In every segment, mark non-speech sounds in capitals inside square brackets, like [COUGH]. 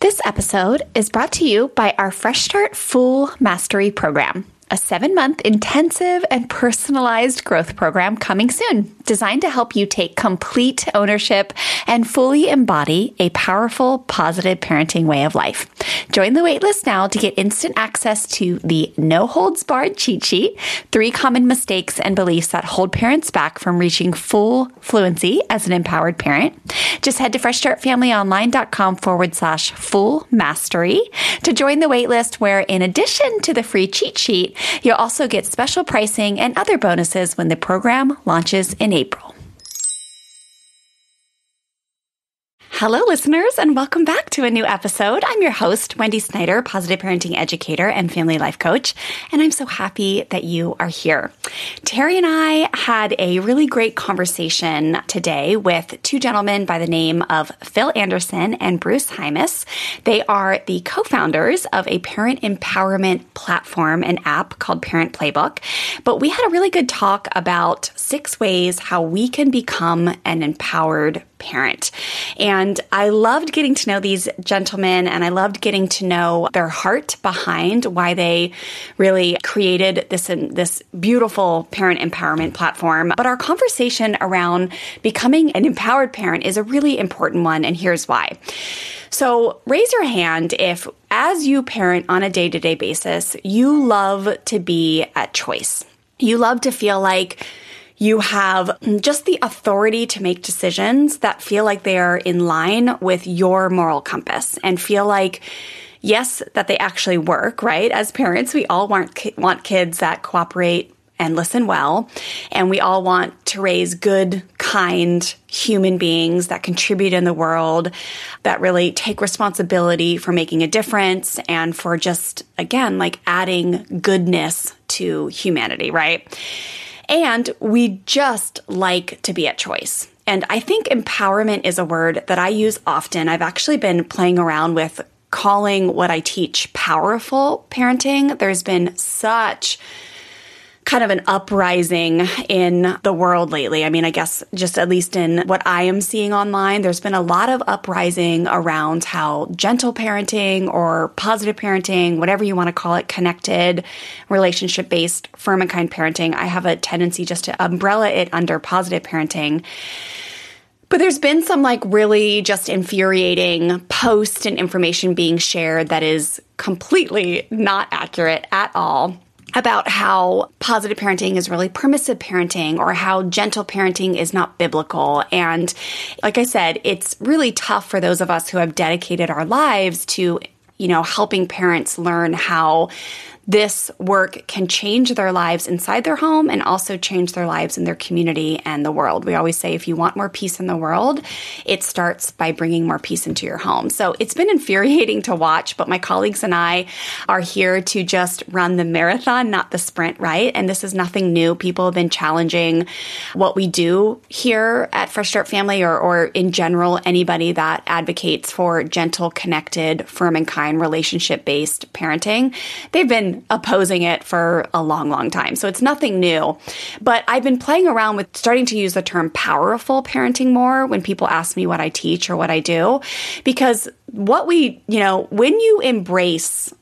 This episode is brought to you by our Fresh Start Full Mastery Program a seven month intensive and personalized growth program coming soon, designed to help you take complete ownership and fully embody a powerful, positive parenting way of life. Join the waitlist now to get instant access to the no holds barred cheat sheet, three common mistakes and beliefs that hold parents back from reaching full fluency as an empowered parent. Just head to freshstartfamilyonline.com forward slash full mastery to join the waitlist, where in addition to the free cheat sheet, You'll also get special pricing and other bonuses when the program launches in April. Hello, listeners, and welcome back to a new episode. I'm your host, Wendy Snyder, positive parenting educator and family life coach, and I'm so happy that you are here. Terry and I had a really great conversation today with two gentlemen by the name of Phil Anderson and Bruce Hymas. They are the co founders of a parent empowerment platform and app called Parent Playbook. But we had a really good talk about six ways how we can become an empowered parent. And I loved getting to know these gentlemen and I loved getting to know their heart behind why they really created this um, this beautiful parent empowerment platform. But our conversation around becoming an empowered parent is a really important one and here's why. So, raise your hand if as you parent on a day-to-day basis, you love to be at choice. You love to feel like you have just the authority to make decisions that feel like they are in line with your moral compass and feel like yes that they actually work right? As parents we all want want kids that cooperate and listen well and we all want to raise good kind human beings that contribute in the world that really take responsibility for making a difference and for just again like adding goodness to humanity right and we just like to be at choice. And I think empowerment is a word that I use often. I've actually been playing around with calling what I teach powerful parenting. There's been such kind of an uprising in the world lately. I mean, I guess just at least in what I am seeing online, there's been a lot of uprising around how gentle parenting or positive parenting, whatever you want to call it, connected, relationship based, firm and kind parenting. I have a tendency just to umbrella it under positive parenting. But there's been some like really just infuriating post and information being shared that is completely not accurate at all about how positive parenting is really permissive parenting or how gentle parenting is not biblical. And like I said, it's really tough for those of us who have dedicated our lives to, you know, helping parents learn how this work can change their lives inside their home and also change their lives in their community and the world. We always say if you want more peace in the world, it starts by bringing more peace into your home. So it's been infuriating to watch, but my colleagues and I are here to just run the marathon, not the sprint, right? And this is nothing new. People have been challenging what we do here at Fresh Start Family or, or in general, anybody that advocates for gentle, connected, firm and kind, relationship based parenting. They've been opposing it for a long, long time. So it's nothing new. But I've been playing around with starting to use the term powerful parenting more when people ask me what I teach or what I do. Because what we, you know, when you embrace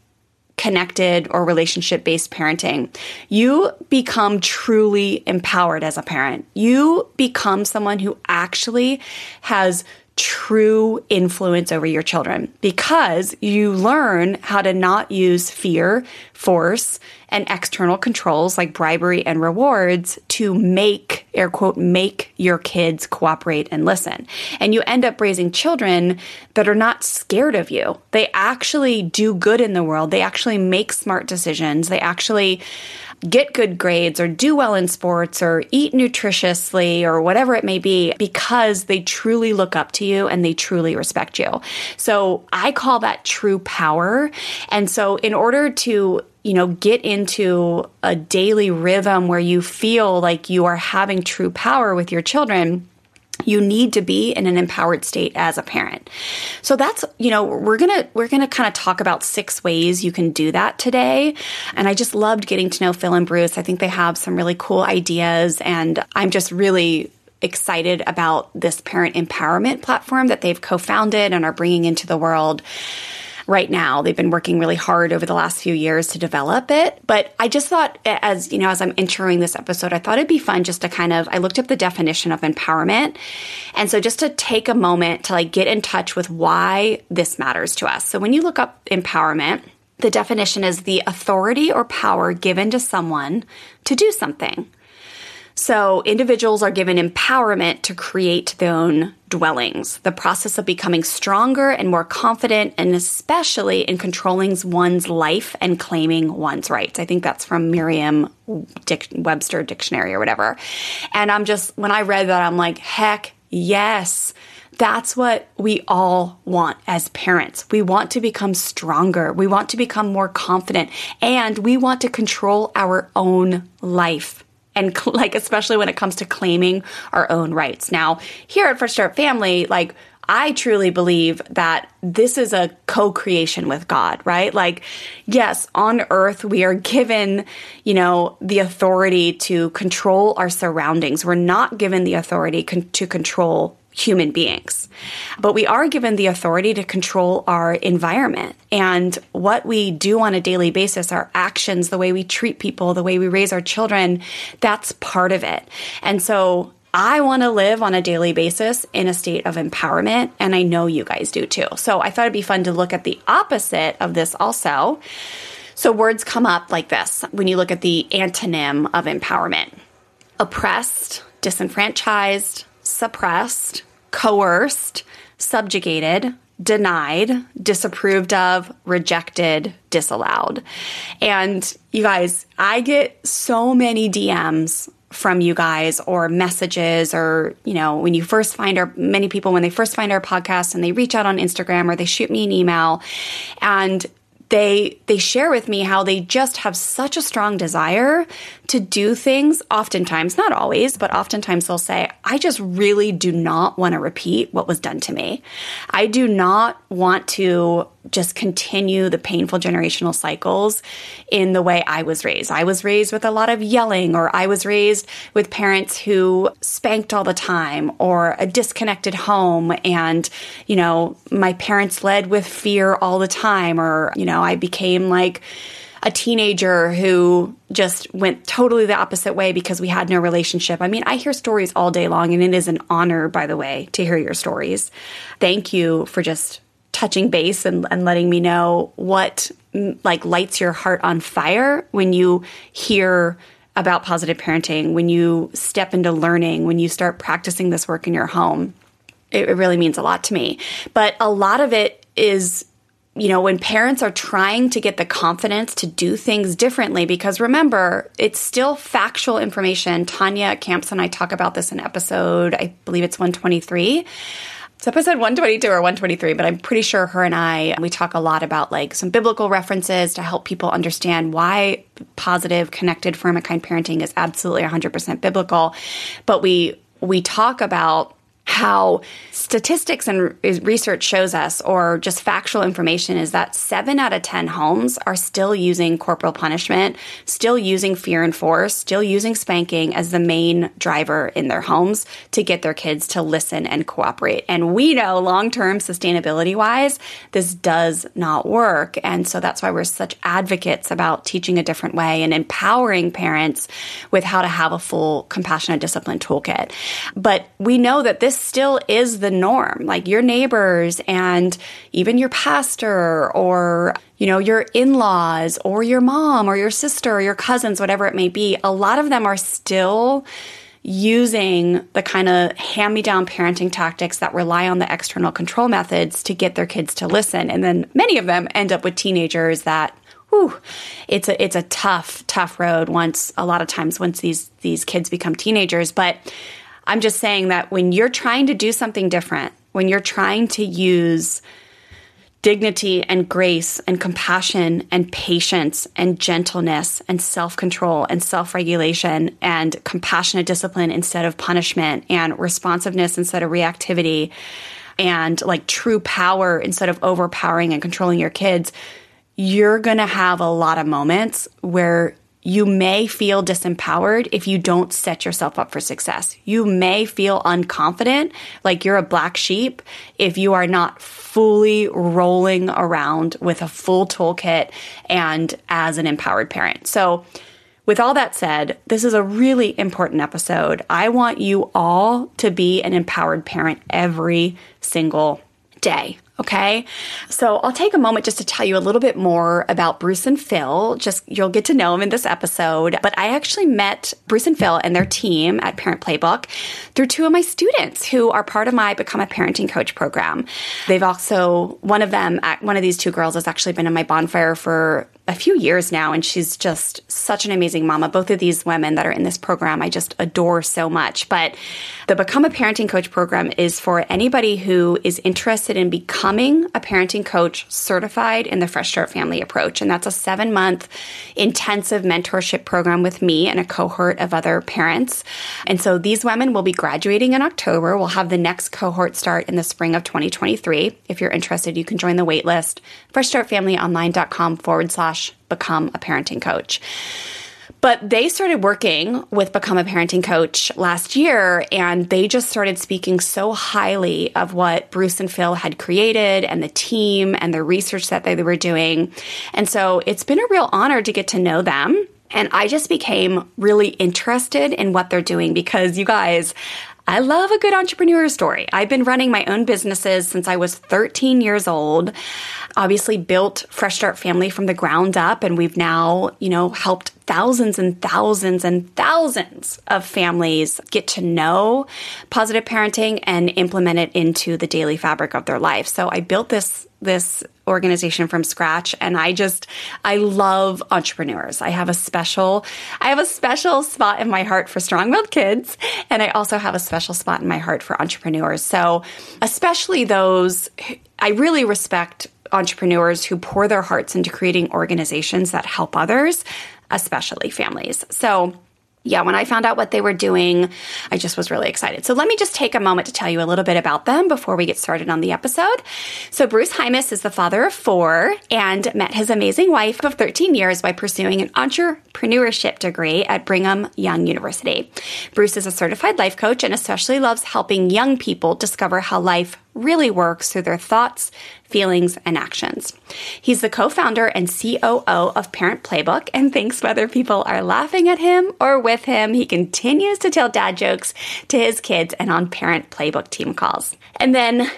connected or relationship based parenting, you become truly empowered as a parent. You become someone who actually has true influence over your children because you learn how to not use fear, force, and external controls like bribery and rewards to make, air quote, make your kids cooperate and listen. And you end up raising children that are not scared of you. They actually do good in the world. They actually make smart decisions. They actually get good grades or do well in sports or eat nutritiously or whatever it may be because they truly look up to you and they truly respect you. So I call that true power. And so in order to you know, get into a daily rhythm where you feel like you are having true power with your children, you need to be in an empowered state as a parent. So that's, you know, we're going to we're going to kind of talk about six ways you can do that today. And I just loved getting to know Phil and Bruce. I think they have some really cool ideas and I'm just really excited about this parent empowerment platform that they've co founded and are bringing into the world right now. They've been working really hard over the last few years to develop it. But I just thought as, you know, as I'm entering this episode, I thought it'd be fun just to kind of I looked up the definition of empowerment. And so just to take a moment to like get in touch with why this matters to us. So when you look up empowerment, the definition is the authority or power given to someone to do something. So individuals are given empowerment to create their own dwellings, the process of becoming stronger and more confident, and especially in controlling one's life and claiming one's rights. I think that's from Merriam Webster Dictionary or whatever. And I'm just, when I read that, I'm like, heck yes. That's what we all want as parents. We want to become stronger. We want to become more confident and we want to control our own life and [LAUGHS] like especially when it comes to claiming our own rights. Now, here at Fresh Start Family, like I truly believe that this is a co-creation with God, right? Like, yes, on earth, we are given, you know, the authority to control our surroundings. We're not given the authority con- to control human beings. But we are given the authority to control our environment and what we do on a daily basis, our actions, the way we treat people, the way we raise our children, that's part of it. And so I want to live on a daily basis in a state of empowerment, and I know you guys do too. So I thought it'd be fun to look at the opposite of this also. So words come up like this when you look at the antonym of empowerment oppressed, disenfranchised, suppressed, coerced, subjugated, denied, disapproved of, rejected, disallowed. And you guys, I get so many DMs from you guys or messages or you know when you first find our many people when they first find our podcast and they reach out on Instagram or they shoot me an email and they they share with me how they just have such a strong desire to do things. Oftentimes not always but oftentimes they'll say i just really do not want to repeat what was done to me. I do not want to just continue the painful generational cycles in the way I was raised. I was raised with a lot of yelling, or I was raised with parents who spanked all the time, or a disconnected home. And, you know, my parents led with fear all the time, or, you know, I became like, a teenager who just went totally the opposite way because we had no relationship. I mean, I hear stories all day long, and it is an honor, by the way, to hear your stories. Thank you for just touching base and, and letting me know what mm, like lights your heart on fire when you hear about positive parenting, when you step into learning, when you start practicing this work in your home. It, it really means a lot to me. But a lot of it is you know, when parents are trying to get the confidence to do things differently, because remember, it's still factual information. Tanya Camps and I talk about this in episode, I believe it's 123. It's episode 122 or 123, but I'm pretty sure her and I, we talk a lot about like some biblical references to help people understand why positive, connected, firm and kind parenting is absolutely 100% biblical. But we, we talk about how statistics and research shows us, or just factual information, is that seven out of 10 homes are still using corporal punishment, still using fear and force, still using spanking as the main driver in their homes to get their kids to listen and cooperate. And we know long term sustainability wise, this does not work. And so that's why we're such advocates about teaching a different way and empowering parents with how to have a full compassionate discipline toolkit. But we know that this still is the norm. Like your neighbors and even your pastor or, you know, your in laws or your mom or your sister or your cousins, whatever it may be, a lot of them are still using the kind of hand me down parenting tactics that rely on the external control methods to get their kids to listen. And then many of them end up with teenagers that Whew, it's a it's a tough tough road once a lot of times once these these kids become teenagers but I'm just saying that when you're trying to do something different, when you're trying to use dignity and grace and compassion and patience and gentleness and self control and self regulation and compassionate discipline instead of punishment and responsiveness instead of reactivity and like true power instead of overpowering and controlling your kids, you're going to have a lot of moments where you may feel disempowered if you don't set yourself up for success. You may feel unconfident, like you're a black sheep, if you are not fully rolling around with a full toolkit and as an empowered parent. So, with all that said, this is a really important episode. I want you all to be an empowered parent every single day. Okay. So I'll take a moment just to tell you a little bit more about Bruce and Phil. Just you'll get to know them in this episode. But I actually met Bruce and Phil and their team at Parent Playbook through two of my students who are part of my Become a Parenting Coach program. They've also, one of them, one of these two girls has actually been in my bonfire for a few years now, and she's just such an amazing mama. Both of these women that are in this program, I just adore so much. But the Become a Parenting Coach program is for anybody who is interested in becoming a parenting coach certified in the Fresh Start Family approach. And that's a seven month intensive mentorship program with me and a cohort of other parents. And so these women will be graduating in October. We'll have the next cohort start in the spring of 2023. If you're interested, you can join the waitlist, freshstartfamilyonline.com forward slash slash become a parenting coach. But they started working with Become a Parenting Coach last year, and they just started speaking so highly of what Bruce and Phil had created and the team and the research that they were doing. And so it's been a real honor to get to know them. And I just became really interested in what they're doing because you guys, I love a good entrepreneur story. I've been running my own businesses since I was 13 years old. Obviously built Fresh Start Family from the ground up and we've now, you know, helped thousands and thousands and thousands of families get to know positive parenting and implement it into the daily fabric of their life. So I built this this organization from scratch and I just I love entrepreneurs. I have a special I have a special spot in my heart for strong-willed kids and I also have a special spot in my heart for entrepreneurs. So, especially those I really respect entrepreneurs who pour their hearts into creating organizations that help others, especially families. So, yeah, when I found out what they were doing, I just was really excited. So let me just take a moment to tell you a little bit about them before we get started on the episode. So Bruce Hymas is the father of four and met his amazing wife of 13 years by pursuing an entrepreneurship degree at Brigham Young University. Bruce is a certified life coach and especially loves helping young people discover how life really works through their thoughts, feelings, and actions. He's the co founder and COO of Parent Playbook and thinks whether people are laughing at him or with him, he continues to tell dad jokes to his kids and on Parent Playbook team calls. And then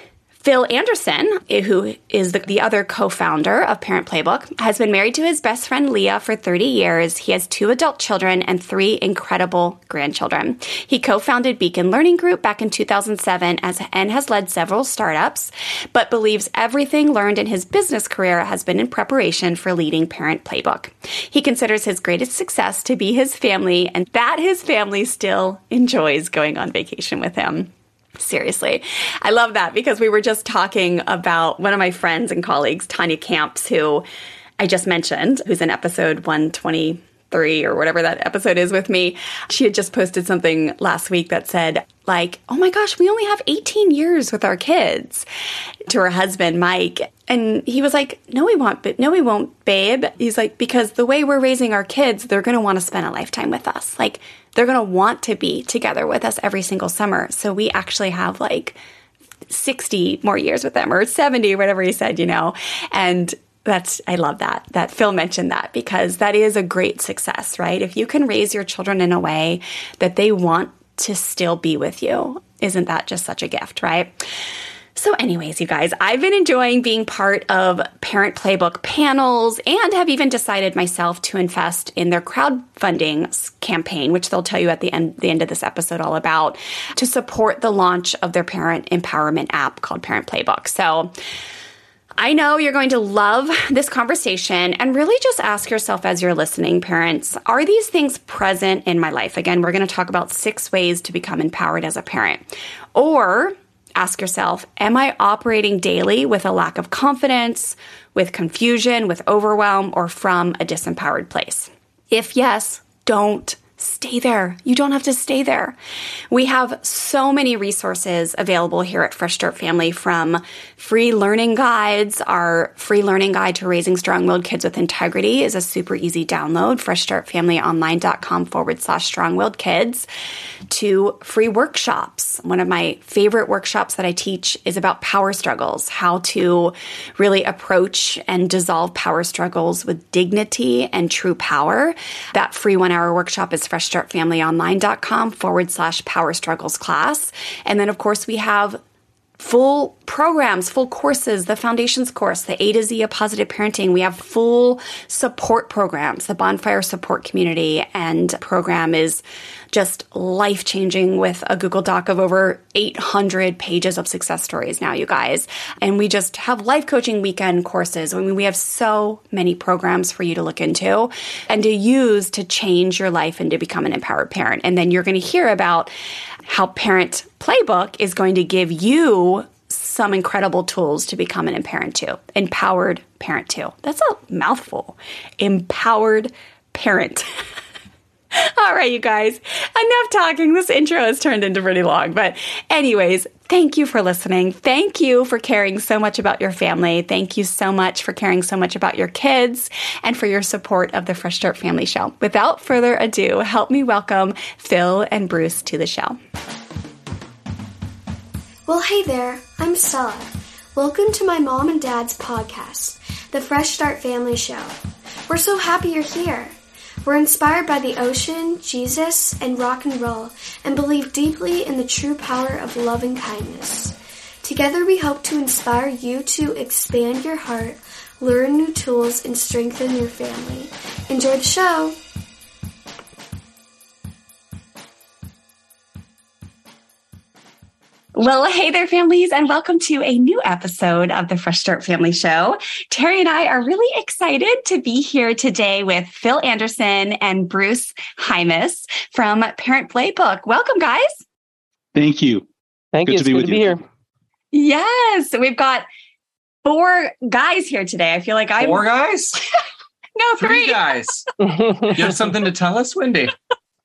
Phil Anderson, who is the, the other co founder of Parent Playbook, has been married to his best friend Leah for 30 years. He has two adult children and three incredible grandchildren. He co founded Beacon Learning Group back in 2007 as, and has led several startups, but believes everything learned in his business career has been in preparation for leading Parent Playbook. He considers his greatest success to be his family and that his family still enjoys going on vacation with him. Seriously. I love that because we were just talking about one of my friends and colleagues, Tanya Camps, who I just mentioned, who's in episode 123 or whatever that episode is with me. She had just posted something last week that said, like, oh my gosh, we only have 18 years with our kids to her husband, Mike. And he was like, no, we won't, but no, we won't, babe. He's like, because the way we're raising our kids, they're going to want to spend a lifetime with us. Like, they're going to want to be together with us every single summer. So we actually have like 60 more years with them or 70, whatever he said, you know. And that's, I love that, that Phil mentioned that because that is a great success, right? If you can raise your children in a way that they want to still be with you, isn't that just such a gift, right? So, anyways, you guys, I've been enjoying being part of Parent Playbook panels and have even decided myself to invest in their crowdfunding campaign, which they'll tell you at the end, the end of this episode all about, to support the launch of their parent empowerment app called Parent Playbook. So, I know you're going to love this conversation and really just ask yourself as you're listening, parents, are these things present in my life? Again, we're going to talk about six ways to become empowered as a parent. Or ask yourself Am I operating daily with a lack of confidence, with confusion, with overwhelm, or from a disempowered place? If yes, don't stay there. You don't have to stay there. We have so many resources available here at Fresh Start Family from free learning guides. Our free learning guide to raising strong willed kids with integrity is a super easy download. FreshStartFamilyOnline.com forward slash strong willed kids to free workshops. One of my favorite workshops that I teach is about power struggles, how to really approach and dissolve power struggles with dignity and true power. That free one hour workshop is freshstartfamilyonline.com forward slash power struggles class. And then, of course, we have full programs, full courses, the foundations course, the A to Z of positive parenting. We have full support programs. The bonfire support community and program is just life changing with a Google Doc of over 800 pages of success stories now, you guys. And we just have life coaching weekend courses. I mean, we have so many programs for you to look into and to use to change your life and to become an empowered parent. And then you're going to hear about how Parent Playbook is going to give you some incredible tools to become an parent too. Empowered parent too. That's a mouthful. Empowered parent. [LAUGHS] [LAUGHS] All right, you guys, enough talking. This intro has turned into pretty long. But, anyways, thank you for listening. Thank you for caring so much about your family. Thank you so much for caring so much about your kids and for your support of the Fresh Start Family Show. Without further ado, help me welcome Phil and Bruce to the show. Well, hey there, I'm Stella. Welcome to my mom and dad's podcast, the Fresh Start Family Show. We're so happy you're here. We're inspired by the ocean, Jesus, and rock and roll, and believe deeply in the true power of love and kindness. Together, we hope to inspire you to expand your heart, learn new tools, and strengthen your family. Enjoy the show! Well, hey there, families, and welcome to a new episode of the Fresh Start Family Show. Terry and I are really excited to be here today with Phil Anderson and Bruce Hymas from Parent Playbook. Welcome, guys. Thank you. Thank Good you. to It's be good with to be you. here. Yes, we've got four guys here today. I feel like I'm Four guys? [LAUGHS] no Three three. guys. [LAUGHS] You have something to tell us, Wendy?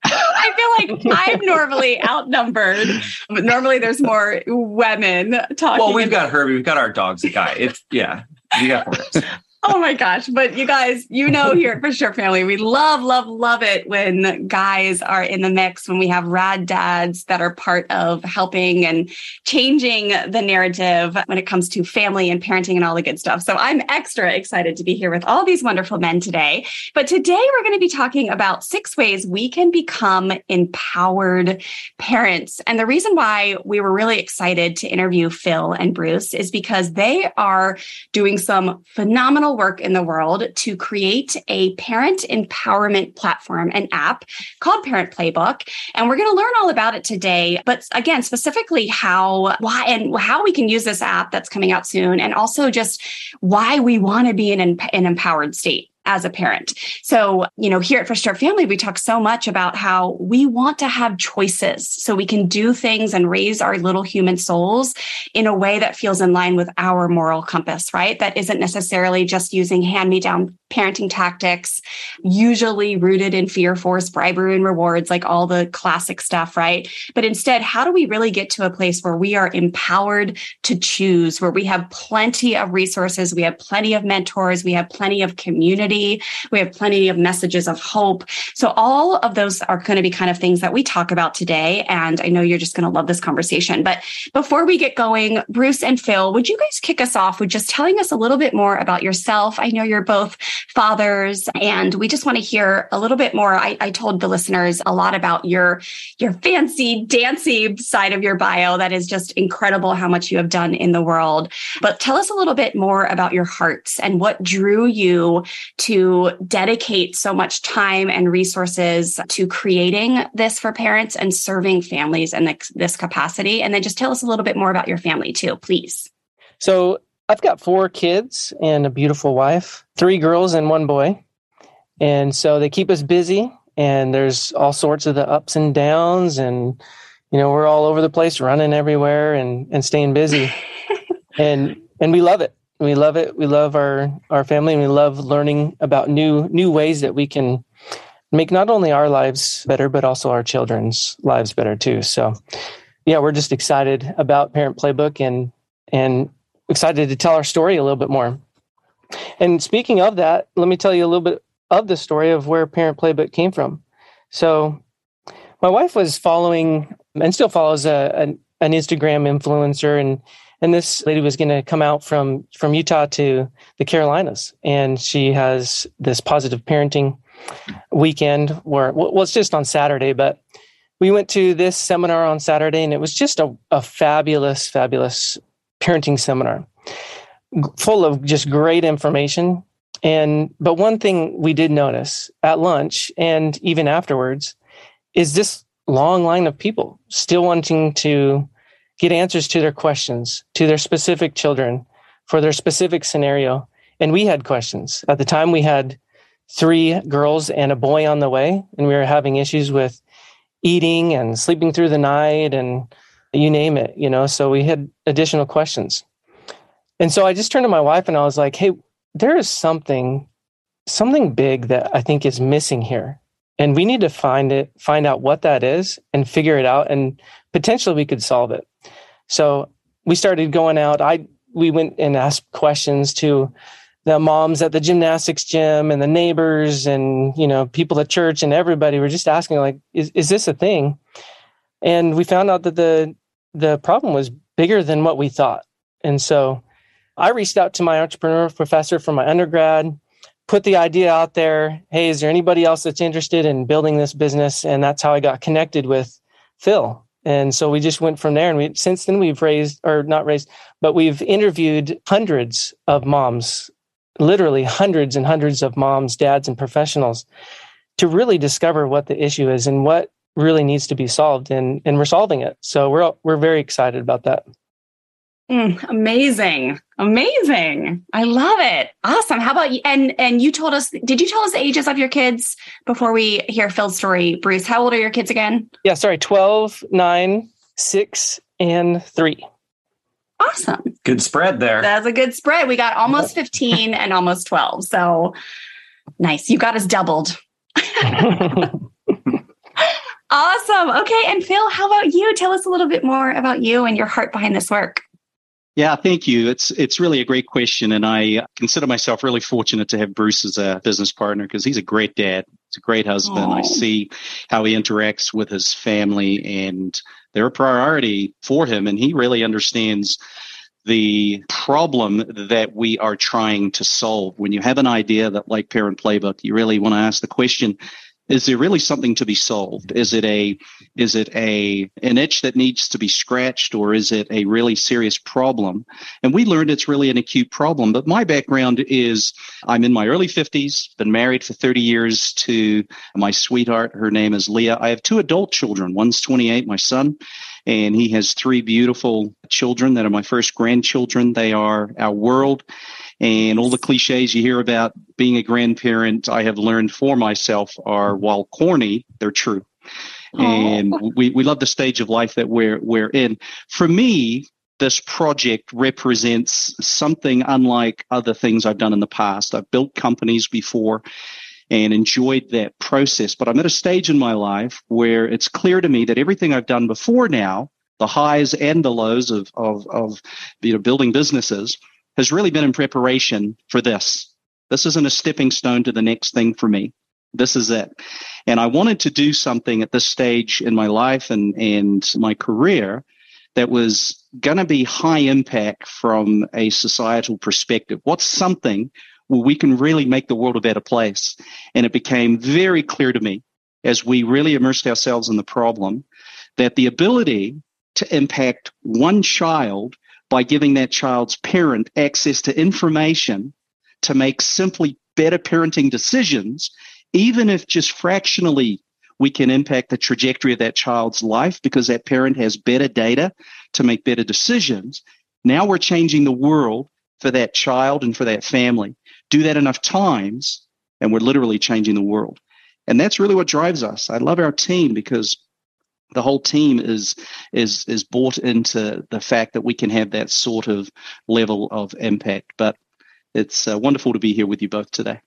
I feel like I'm normally outnumbered, but normally there's more women talking. Well, we've about- got Herbie. We've got our dogs. A guy. It's yeah. We got guys. Oh my gosh. But you guys, you know, here at Fresh Start Family, we love, love, love it when guys are in the mix, when we have rad dads that are part of helping and changing the narrative when it comes to family and parenting and all the good stuff. So I'm extra excited to be here with all these wonderful men today. But today we're going to be talking about six ways we can become empowered parents. And the reason why we were really excited to interview Phil and Bruce is because they are doing some phenomenal work in the world to create a parent empowerment platform, an app called Parent Playbook. And we're going to learn all about it today. But again, specifically how, why, and how we can use this app that's coming out soon, and also just why we want to be in an, an empowered state as a parent. So, you know, here at Fresh Start Family, we talk so much about how we want to have choices so we can do things and raise our little human souls in a way that feels in line with our moral compass, right? That isn't necessarily just using hand me down parenting tactics, usually rooted in fear, force, bribery, and rewards, like all the classic stuff, right? But instead, how do we really get to a place where we are empowered to choose, where we have plenty of resources, we have plenty of mentors, we have plenty of community, we have plenty of messages of hope. So all of those are going to be kind of things that we talk about today. And I know you're just going to love this conversation. But before we get going, Bruce and Phil, would you guys kick us off with just telling us a little bit more about yourself? I know you're both fathers and we just want to hear a little bit more. I, I told the listeners a lot about your, your fancy dancy side of your bio. That is just incredible how much you have done in the world. But tell us a little bit more about your hearts and what drew you to dedicate so much time and resources to creating this for parents and serving families in this, capacity. And then just tell us a little bit more about your family too, please. So I've got four kids and a beautiful wife, three girls and one boy. And so they keep us busy and there's all sorts of the ups and downs and you know, we're all over the place running everywhere and, and staying busy. [LAUGHS] and and we love it. We love it. We love our our family and we love learning about new new ways that we can make not only our lives better, but also our children's lives better too. So, yeah, we're just excited about Parent Playbook and and excited to tell our story a little bit more. And speaking of that, let me tell you a little bit of the story of where Parent Playbook came from. So, my wife was following and still follows a, an, an Instagram influencer, and and this lady was going to come out from from Utah to the Carolinas, and she has this positive parenting weekend where well, it's just on Saturday, but we went to this seminar on Saturday, and it was just a, a fabulous, fabulous parenting seminar, full of just great information. And but one thing we did notice at lunch and even afterwards is this long line of people still wanting to get answers to their questions, to their specific children, for their specific scenario. And we had questions. At the time, we had three girls and a boy on the way, and we were having issues with eating and sleeping through the night and you name it, you know. So we had additional questions. And so I just turned to my wife and I was like, hey, there is something, something big that I think is missing here. And we need to find it, find out what that is and figure it out. And potentially we could solve it. So we started going out. I we went and asked questions to the moms at the gymnastics gym and the neighbors and you know people at church and everybody were just asking like is, is this a thing? And we found out that the the problem was bigger than what we thought. And so i reached out to my entrepreneur professor from my undergrad put the idea out there hey is there anybody else that's interested in building this business? And that's how i got connected with phil and so we just went from there. And we, since then, we've raised, or not raised, but we've interviewed hundreds of moms, literally hundreds and hundreds of moms, dads, and professionals to really discover what the issue is and what really needs to be solved. And, and we're solving it. So we're, we're very excited about that. Mm, amazing. Amazing. I love it. Awesome. How about you? And and you told us, did you tell us the ages of your kids before we hear Phil's story? Bruce, how old are your kids again? Yeah, sorry, 12, 9, 6, and 3. Awesome. Good spread there. That's a good spread. We got almost 15 and almost 12. So nice. You got us doubled. [LAUGHS] [LAUGHS] awesome. Okay. And Phil, how about you? Tell us a little bit more about you and your heart behind this work. Yeah, thank you. It's it's really a great question, and I consider myself really fortunate to have Bruce as a business partner because he's a great dad. He's a great husband. Aww. I see how he interacts with his family, and they're a priority for him, and he really understands the problem that we are trying to solve. When you have an idea that, like Parent Playbook, you really want to ask the question: is there really something to be solved? Is it a is it a an itch that needs to be scratched, or is it a really serious problem? And we learned it's really an acute problem. But my background is I'm in my early 50s, been married for 30 years to my sweetheart. Her name is Leah. I have two adult children. One's 28, my son, and he has three beautiful children that are my first grandchildren. They are our world. And all the cliches you hear about being a grandparent, I have learned for myself are, while corny, they're true. Aww. And we, we love the stage of life that we're, we're in. For me, this project represents something unlike other things I've done in the past. I've built companies before and enjoyed that process. But I'm at a stage in my life where it's clear to me that everything I've done before now, the highs and the lows of, of, of you know, building businesses, has really been in preparation for this. This isn't a stepping stone to the next thing for me. This is it. And I wanted to do something at this stage in my life and, and my career that was going to be high impact from a societal perspective. What's something where we can really make the world a better place? And it became very clear to me as we really immersed ourselves in the problem that the ability to impact one child by giving that child's parent access to information to make simply better parenting decisions, even if just fractionally we can impact the trajectory of that child's life because that parent has better data to make better decisions. Now we're changing the world for that child and for that family. Do that enough times, and we're literally changing the world. And that's really what drives us. I love our team because the whole team is is is bought into the fact that we can have that sort of level of impact. But it's uh, wonderful to be here with you both today.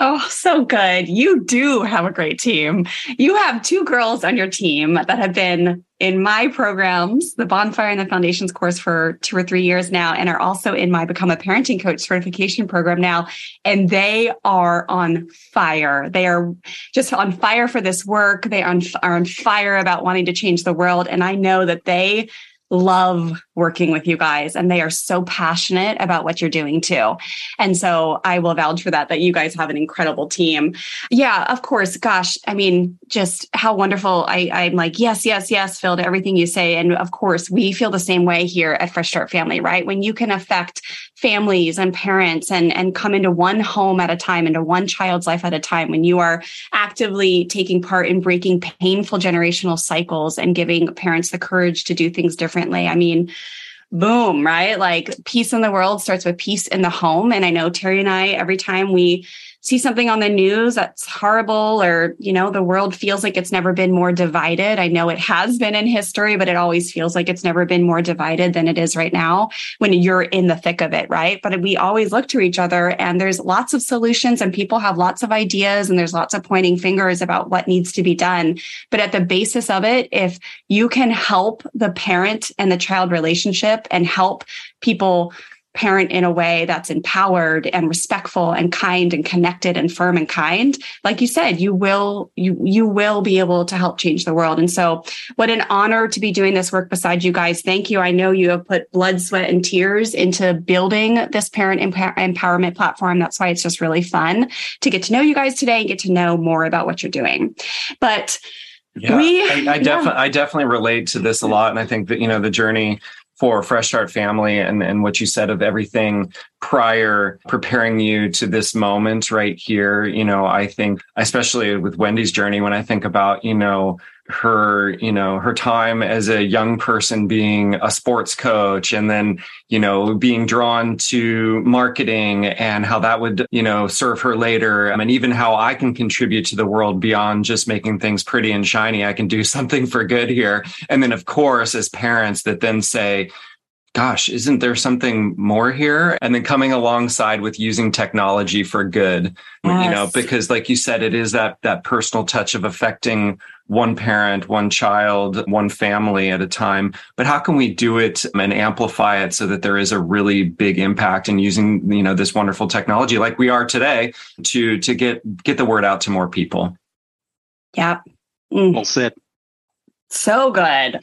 Oh, so good. You do have a great team. You have two girls on your team that have been in my programs, the Bonfire and the Foundations course for two or three years now, and are also in my Become a Parenting Coach certification program now. And they are on fire. They are just on fire for this work. They are on, are on fire about wanting to change the world. And I know that they love working with you guys and they are so passionate about what you're doing too. And so I will vouch for that, that you guys have an incredible team. Yeah, of course. Gosh, I mean, just how wonderful. I, I'm like, yes, yes, yes, Phil, to everything you say. And of course, we feel the same way here at Fresh Start Family, right? When you can affect families and parents and, and come into one home at a time, into one child's life at a time, when you are actively taking part in breaking painful generational cycles and giving parents the courage to do things differently. I mean, boom, right? Like peace in the world starts with peace in the home. And I know Terry and I, every time we see something on the news that's horrible or, you know, the world feels like it's never been more divided. I know it has been in history, but it always feels like it's never been more divided than it is right now when you're in the thick of it, right? But we always look to each other and there's lots of solutions and people have lots of ideas and there's lots of pointing fingers about what needs to be done. But at the basis of it, if you can help the parent and the child relationship and help people parent in a way that's empowered and respectful and kind and connected and firm and kind like you said you will you you will be able to help change the world. And so what an honor to be doing this work beside you guys. Thank you. I know you have put blood sweat and tears into building this parent empower- empowerment platform. That's why it's just really fun to get to know you guys today and get to know more about what you're doing. But yeah, we, I, I [LAUGHS] definitely, I definitely relate to this a lot, and I think that you know the journey for Fresh Start Family and, and what you said of everything prior preparing you to this moment right here. You know, I think, especially with Wendy's journey, when I think about, you know, her you know her time as a young person being a sports coach and then you know being drawn to marketing and how that would you know serve her later and even how i can contribute to the world beyond just making things pretty and shiny i can do [LAUGHS] something for good here and then of course as parents that then say gosh, isn't there something more here? And then coming alongside with using technology for good, yes. you know, because like you said, it is that that personal touch of affecting one parent, one child, one family at a time. But how can we do it and amplify it so that there is a really big impact and using, you know, this wonderful technology like we are today to to get get the word out to more people? Yeah. Mm. Well said. So good.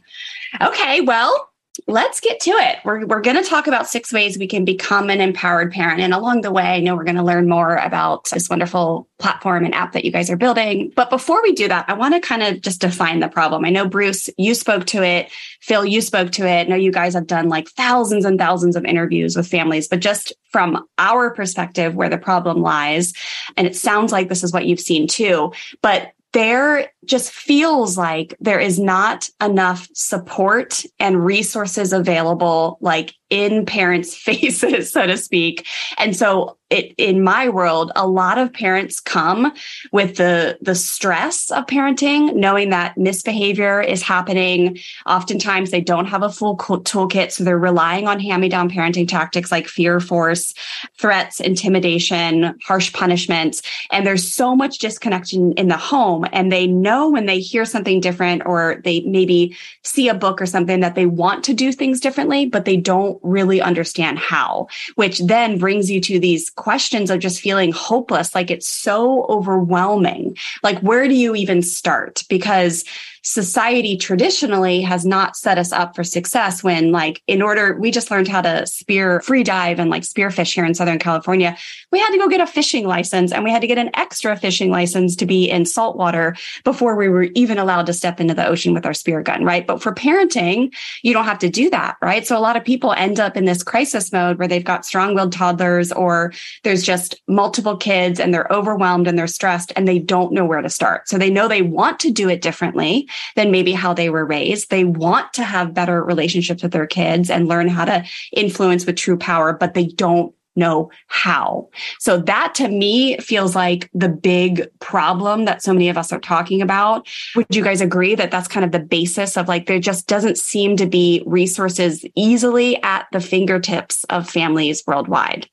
Okay, well, let's get to it. We're, we're going to talk about six ways we can become an empowered parent. And along the way, I know we're going to learn more about this wonderful platform and app that you guys are building. But before we do that, I want to kind of just define the problem. I know, Bruce, you spoke to it. Phil, you spoke to it. I know you guys have done like thousands and thousands of interviews with families, but just from our perspective, where the problem lies, and it sounds like this is what you've seen too, but there just feels like there is not enough support and resources available, like in parents' [LAUGHS] faces, so to speak. And so it, in my world, a lot of parents come with the, the stress of parenting, knowing that misbehavior is happening. Oftentimes they don't have a full toolkit. So they're relying on hand-me-down parenting tactics like fear, force, threats, intimidation, harsh punishments. And there's so much disconnection in the home. And they know when they hear something different or they maybe see a book or something that they want to do things differently, but they don't really understand how, which then brings you to these questions of just feeling hopeless. Like it's so overwhelming. Like, where do you even start? Because society traditionally has not set us up for success when like in order we just learned how to spear free dive and like spearfish here in southern california we had to go get a fishing license and we had to get an extra fishing license to be in saltwater before we were even allowed to step into the ocean with our spear gun right? But for parenting you don't have to do that right? So a lot of people end up in this crisis mode where they've got strong-willed toddlers or there's just multiple kids and they're overwhelmed and they're stressed and they don't know where to start. So they know they want to do it differently than maybe how they were raised. They want to have better relationships with their kids and learn how to influence with true power, but they don't know how. So that to me feels like the big problem that so many of us are talking about. Would you guys agree that that's kind of the basis of like there just doesn't seem to be resources easily at the fingertips of families worldwide?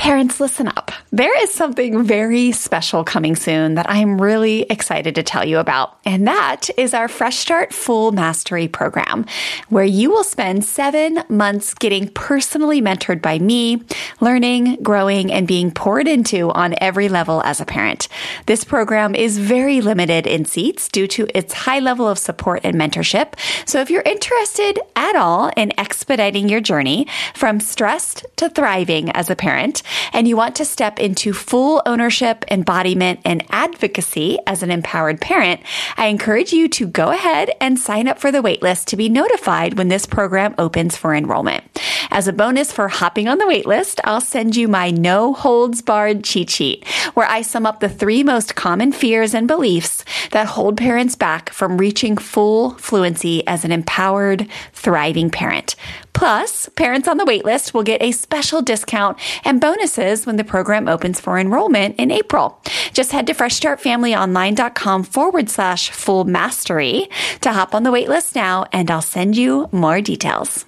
Parents, listen up. There is something very special coming soon that I'm really excited to tell you about, and that is our Fresh Start Full Mastery program, where you will spend seven months getting personally mentored by me, learning, growing, and being poured into on every level as a parent. This program is very limited in seats due to its high level of support and mentorship. So if you're interested at all in expediting your journey from stressed to thriving as a parent, and you want to step into full ownership, embodiment, and advocacy as an empowered parent, I encourage you to go ahead and sign up for the waitlist to be notified when this program opens for enrollment. As a bonus for hopping on the waitlist, I'll send you my no holds barred cheat sheet, where I sum up the three most common fears and beliefs that hold parents back from reaching full fluency as an empowered, thriving parent. Plus, parents on the waitlist will get a special discount and bonuses when the program opens for enrollment in April. Just head to freshstartfamilyonline.com forward slash full mastery to hop on the waitlist now, and I'll send you more details.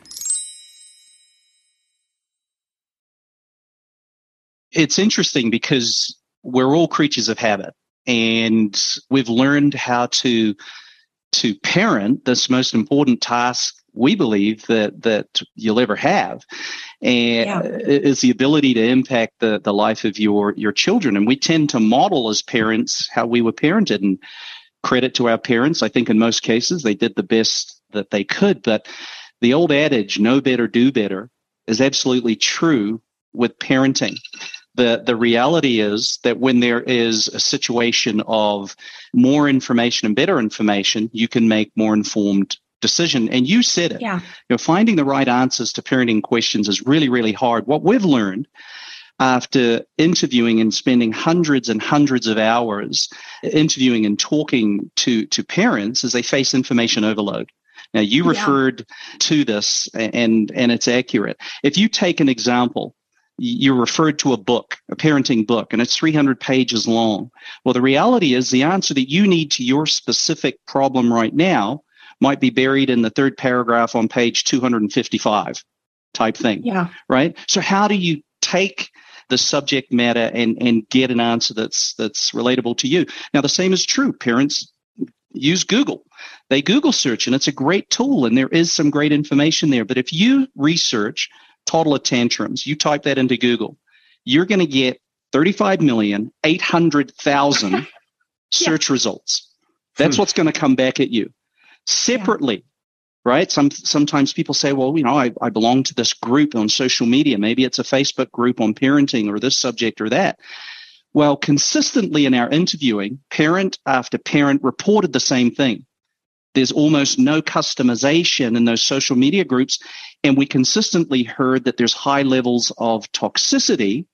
It's interesting because we're all creatures of habit and we've learned how to to parent this most important task we believe that that you'll ever have and yeah. is the ability to impact the the life of your your children. And we tend to model as parents how we were parented. And credit to our parents i think in most cases they did the best that they could. But the old adage know better do better is absolutely true with parenting. The the reality is that when there is a situation of more information and better information you can make more informed decision. And you said it. Yeah. You know, finding the right answers to parenting questions is really, really hard. What we've learned after interviewing and spending hundreds and hundreds of hours interviewing and talking to, to parents is they face information overload. Now you referred yeah. to this and, and it's accurate. If you take an example, you referred to a book, a parenting book, and it's 300 pages long. Well, the reality is the answer that you need to your specific problem right now might be buried in the third paragraph on page 255 type thing. Yeah. Right. So how do you take the subject matter and, and get an answer that's, that's relatable to you? Now, the same is true. Parents use Google. They Google search and it's a great tool and there is some great information there. But if you research toddler tantrums, you type that into Google, you're going to get 35,800,000 [LAUGHS] search yeah. results. That's hmm. what's going to come back at you separately. Yeah. Right. Some sometimes people say, well, you know, I, I belong to this group on social media. Maybe it's a Facebook group on parenting or this subject or that. Well, consistently in our interviewing, parent after parent reported the same thing. There's almost no customization in those social media groups. And we consistently heard that there's high levels of toxicity.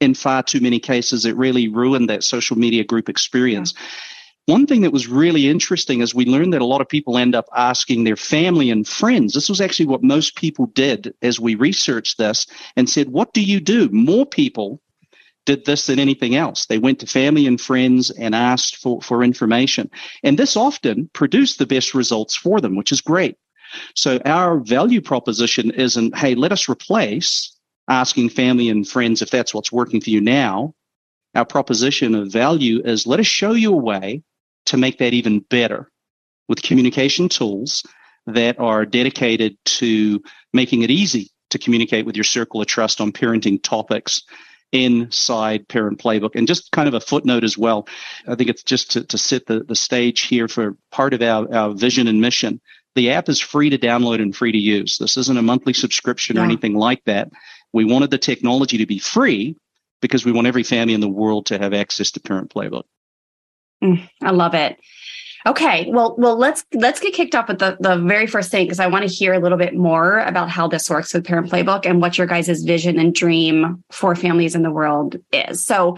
In far too many cases, it really ruined that social media group experience. Yeah. One thing that was really interesting is we learned that a lot of people end up asking their family and friends. This was actually what most people did as we researched this and said, What do you do? More people did this than anything else. They went to family and friends and asked for, for information. And this often produced the best results for them, which is great. So our value proposition isn't, hey, let us replace asking family and friends if that's what's working for you now. Our proposition of value is let us show you a way to make that even better with communication tools that are dedicated to making it easy to communicate with your circle of trust on parenting topics inside Parent Playbook. And just kind of a footnote as well. I think it's just to, to set the, the stage here for part of our, our vision and mission. The app is free to download and free to use. This isn't a monthly subscription yeah. or anything like that. We wanted the technology to be free because we want every family in the world to have access to Parent Playbook. Mm, I love it. Okay, well, well, let's let's get kicked off with the the very first thing because I want to hear a little bit more about how this works with Parent Playbook and what your guys' vision and dream for families in the world is. So,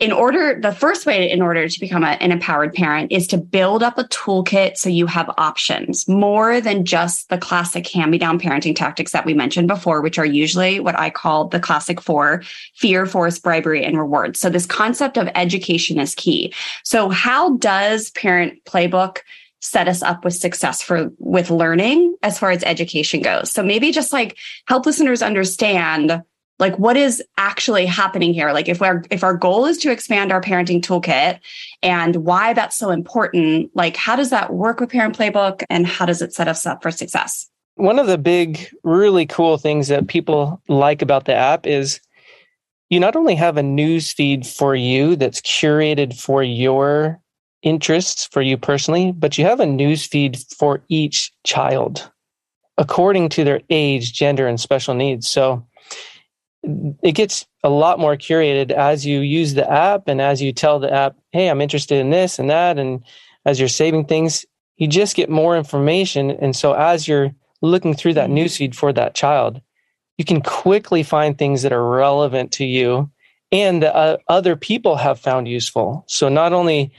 in order, the first way in order to become a, an empowered parent is to build up a toolkit so you have options more than just the classic hand me down parenting tactics that we mentioned before, which are usually what I call the classic four fear, force, bribery, and reward. So this concept of education is key. So how does parent playbook set us up with success for with learning as far as education goes? So maybe just like help listeners understand like what is actually happening here? Like if our if our goal is to expand our parenting toolkit and why that's so important like how does that work with parent playbook and how does it set us up for success? One of the big really cool things that people like about the app is you not only have a news feed for you that's curated for your interests for you personally but you have a news feed for each child according to their age gender and special needs. So it gets a lot more curated as you use the app and as you tell the app, hey, I'm interested in this and that. And as you're saving things, you just get more information. And so as you're looking through that newsfeed for that child, you can quickly find things that are relevant to you and that uh, other people have found useful. So not only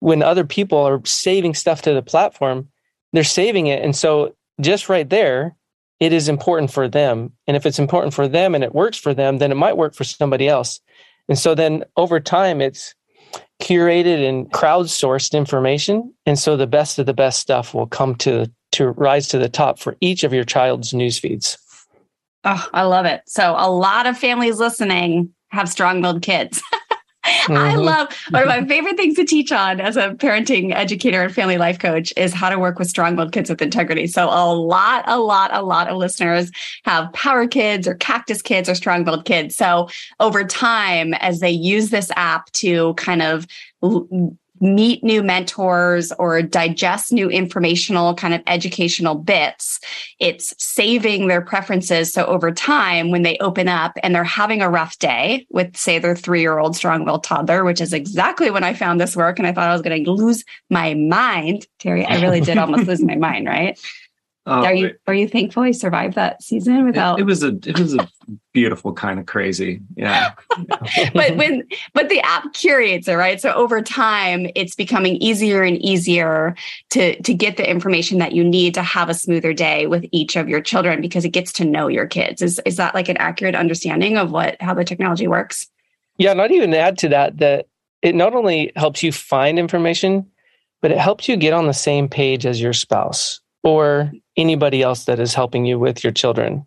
when other people are saving stuff to the platform, they're saving it. And so just right there, it is important for them. And if it's important for them and it works for them, then it might work for somebody else. And so then over time, it's curated and crowdsourced information. And so the best of the best stuff will come to, to rise to the top for each of your child's news feeds. Oh, I love it. So a lot of families listening have strong willed kids. [LAUGHS] Mm-hmm. I love one of my favorite things to teach on as a parenting educator and family life coach is how to work with strong willed kids with integrity. So a lot, a lot, a lot of listeners have power kids or cactus kids or strong willed kids. So over time, as they use this app to kind of meet new mentors or digest new informational kind of educational bits. It's saving their preferences. So over time, when they open up and they're having a rough day with, say, their three year old strong willed toddler, which is exactly when I found this work and I thought I was going to lose my mind. Terry, I really did almost lose my mind, right? Oh, are you are you thankful you survived that season without? It, it was a it was a beautiful kind of crazy, yeah. [LAUGHS] but when but the app curates it, right? So over time, it's becoming easier and easier to to get the information that you need to have a smoother day with each of your children because it gets to know your kids. Is is that like an accurate understanding of what how the technology works? Yeah, not even add to that that it not only helps you find information, but it helps you get on the same page as your spouse or anybody else that is helping you with your children.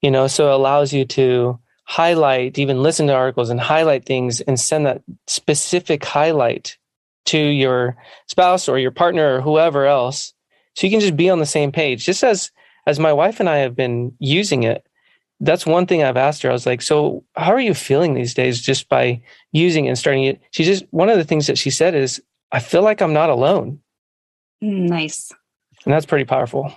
You know, so it allows you to highlight, even listen to articles and highlight things and send that specific highlight to your spouse or your partner or whoever else. So you can just be on the same page. Just as as my wife and I have been using it, that's one thing I've asked her. I was like, "So, how are you feeling these days just by using and starting it?" She just one of the things that she said is, "I feel like I'm not alone." Mm, nice. And that's pretty powerful.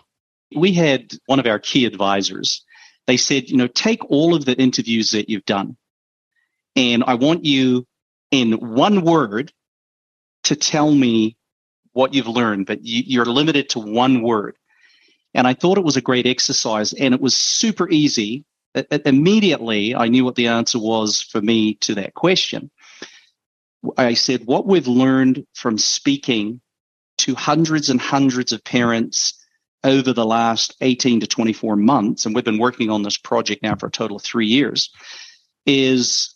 We had one of our key advisors. They said, you know, take all of the interviews that you've done, and I want you in one word to tell me what you've learned, but you're limited to one word. And I thought it was a great exercise, and it was super easy. Immediately, I knew what the answer was for me to that question. I said, What we've learned from speaking to hundreds and hundreds of parents over the last 18 to 24 months, and we've been working on this project now for a total of three years, is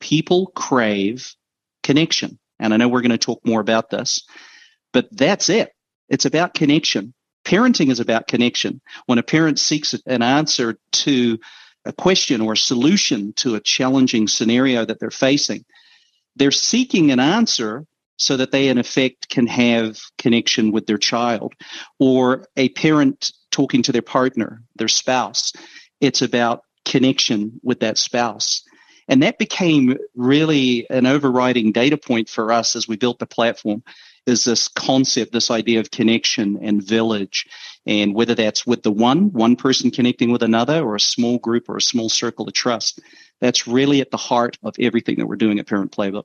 people crave connection. And I know we're going to talk more about this, but that's it. It's about connection. Parenting is about connection. When a parent seeks an answer to a question or a solution to a challenging scenario that they're facing, they're seeking an answer so that they in effect can have connection with their child. Or a parent talking to their partner their spouse it's about connection with that spouse. And that became really an overriding data point for us as we built the platform is this concept this idea of connection and village. And whether that's with the one one person connecting with another or a small group or a small circle of trust that's really at the heart of everything that we're doing at parent playbook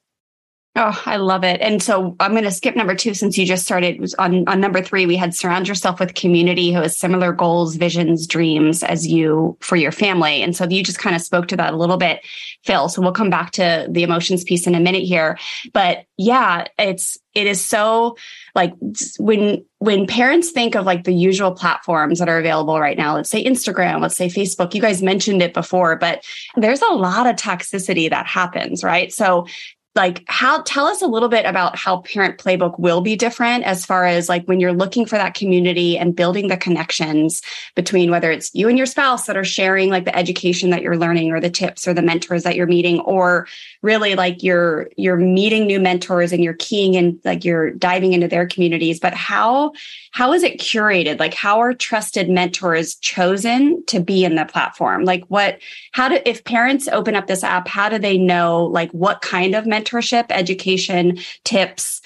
Oh, I love it. And so I'm going to skip number two since you just started on, on number three. We had surround yourself with community who has similar goals, visions, dreams as you for your family. And so you just kind of spoke to that a little bit, Phil. So we'll come back to the emotions piece in a minute here. But yeah, it's, it is so like when when parents think of like the usual platforms that are available right now let's say instagram let's say facebook you guys mentioned it before but there's a lot of toxicity that happens right so like how tell us a little bit about how parent playbook will be different as far as like when you're looking for that community and building the connections between whether it's you and your spouse that are sharing like the education that you're learning or the tips or the mentors that you're meeting or really like you're you're meeting new mentors and you're keying in like you're diving into their communities. But how how is it curated? Like how are trusted mentors chosen to be in the platform? Like what how do if parents open up this app how do they know like what kind of mentorship education tips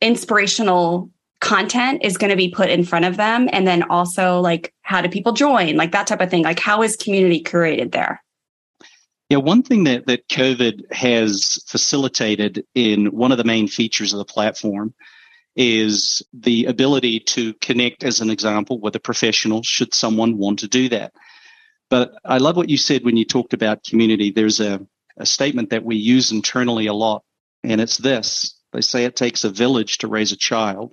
inspirational content is going to be put in front of them and then also like how do people join like that type of thing like how is community curated there yeah, one thing that, that COVID has facilitated in one of the main features of the platform is the ability to connect, as an example, with a professional should someone want to do that. But I love what you said when you talked about community. There's a, a statement that we use internally a lot, and it's this they say it takes a village to raise a child.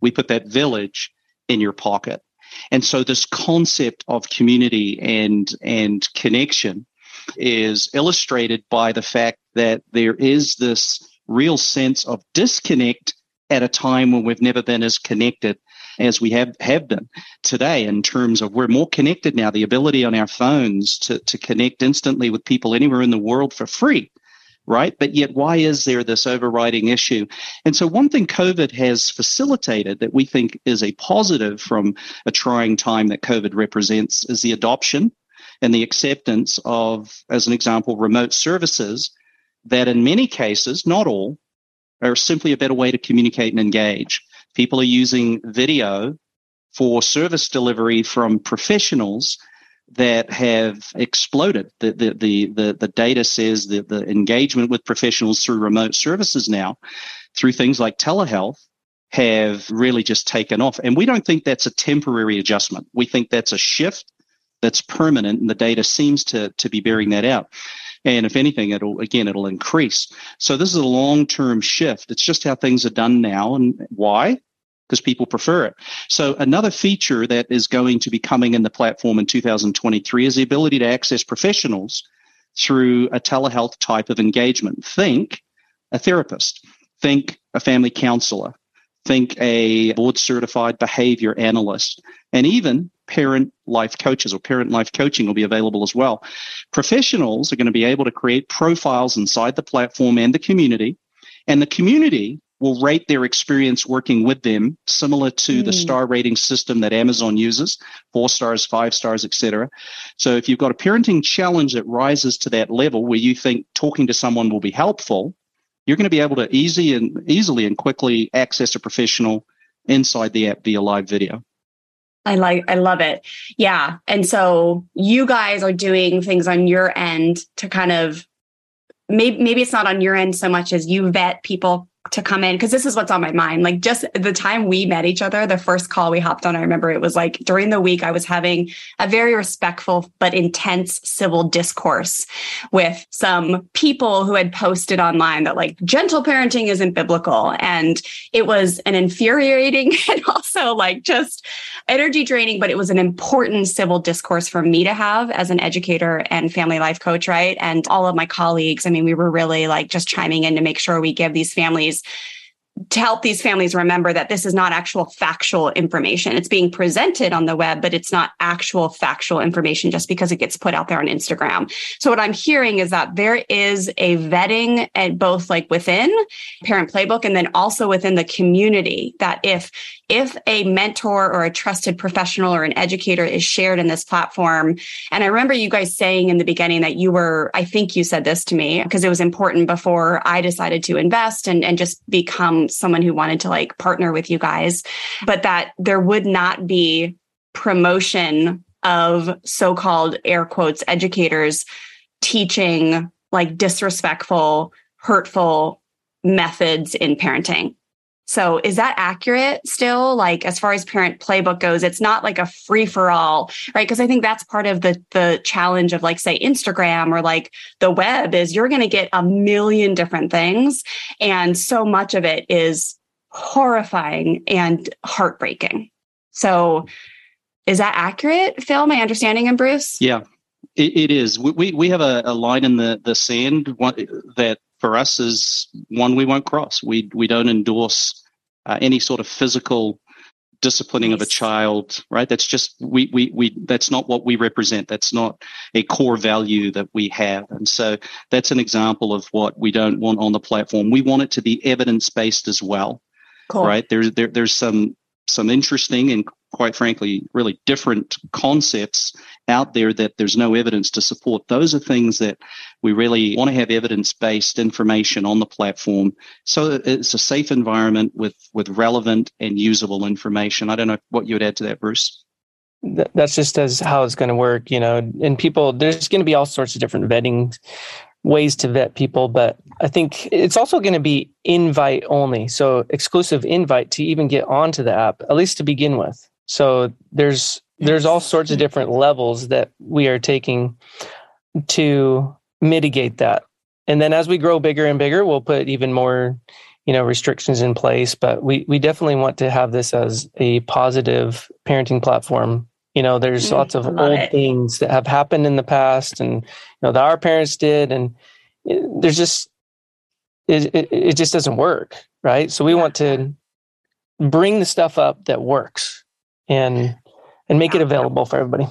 We put that village in your pocket. And so this concept of community and and connection is illustrated by the fact that there is this real sense of disconnect at a time when we've never been as connected as we have, have been today in terms of we're more connected now, the ability on our phones to, to connect instantly with people anywhere in the world for free. Right. But yet, why is there this overriding issue? And so, one thing COVID has facilitated that we think is a positive from a trying time that COVID represents is the adoption and the acceptance of, as an example, remote services that in many cases, not all, are simply a better way to communicate and engage. People are using video for service delivery from professionals that have exploded. The, the, the, the, the data says that the engagement with professionals through remote services now, through things like telehealth, have really just taken off. And we don't think that's a temporary adjustment. We think that's a shift that's permanent, and the data seems to to be bearing that out. And if anything, it'll again it'll increase. So this is a long term shift. It's just how things are done now, and why? Because people prefer it. So another feature that is going to be coming in the platform in 2023 is the ability to access professionals through a telehealth type of engagement. Think a therapist. Think a family counselor. Think a board certified behavior analyst. And even parent life coaches or parent life coaching will be available as well. Professionals are going to be able to create profiles inside the platform and the community, and the community will rate their experience working with them similar to mm. the star rating system that Amazon uses, four stars, five stars, etc. So if you've got a parenting challenge that rises to that level where you think talking to someone will be helpful, you're going to be able to easy and easily and quickly access a professional inside the app via live video. I like, I love it. Yeah. And so you guys are doing things on your end to kind of maybe, maybe it's not on your end so much as you vet people to come in because this is what's on my mind. Like just the time we met each other, the first call we hopped on, I remember it was like during the week, I was having a very respectful but intense civil discourse with some people who had posted online that like gentle parenting isn't biblical. And it was an infuriating [LAUGHS] and also like just energy draining, but it was an important civil discourse for me to have as an educator and family life coach, right? And all of my colleagues, I mean, we were really like just chiming in to make sure we give these families to help these families remember that this is not actual factual information. It's being presented on the web, but it's not actual factual information just because it gets put out there on Instagram. So what I'm hearing is that there is a vetting at both like within parent playbook and then also within the community that if if a mentor or a trusted professional or an educator is shared in this platform, and I remember you guys saying in the beginning that you were, I think you said this to me because it was important before I decided to invest and, and just become someone who wanted to like partner with you guys, but that there would not be promotion of so called air quotes educators teaching like disrespectful, hurtful methods in parenting. So is that accurate still? Like as far as parent playbook goes, it's not like a free for all, right? Because I think that's part of the the challenge of like say Instagram or like the web is you're going to get a million different things and so much of it is horrifying and heartbreaking. So is that accurate, Phil? My understanding and Bruce? Yeah, it, it is. We, we have a, a, line in the, the sand that for us is one we won't cross. We we don't endorse uh, any sort of physical disciplining nice. of a child, right? That's just we we we that's not what we represent. That's not a core value that we have. And so that's an example of what we don't want on the platform. We want it to be evidence based as well. Cool. Right? There's there, there's some some interesting and quite frankly really different concepts out there that there's no evidence to support. Those are things that we really want to have evidence based information on the platform so it's a safe environment with, with relevant and usable information. I don't know what you would add to that, Bruce. That's just as how it's going to work, you know, and people, there's going to be all sorts of different vetting ways to vet people, but I think it's also going to be invite only. So exclusive invite to even get onto the app, at least to begin with. So there's there's all sorts of different levels that we are taking to mitigate that. And then as we grow bigger and bigger, we'll put even more, you know, restrictions in place. But we we definitely want to have this as a positive parenting platform. You know, there's mm, lots of old it. things that have happened in the past, and you know that our parents did, and it, there's just it, it, it just doesn't work, right? So we want to bring the stuff up that works and and make it available for everybody.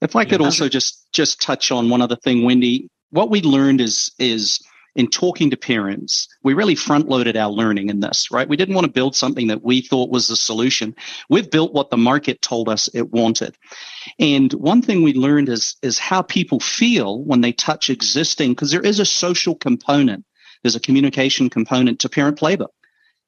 If I could also just just touch on one other thing, Wendy, what we learned is is in talking to parents, we really front loaded our learning in this, right? We didn't want to build something that we thought was the solution. We've built what the market told us it wanted. And one thing we learned is, is how people feel when they touch existing, because there is a social component. There's a communication component to parent playbook.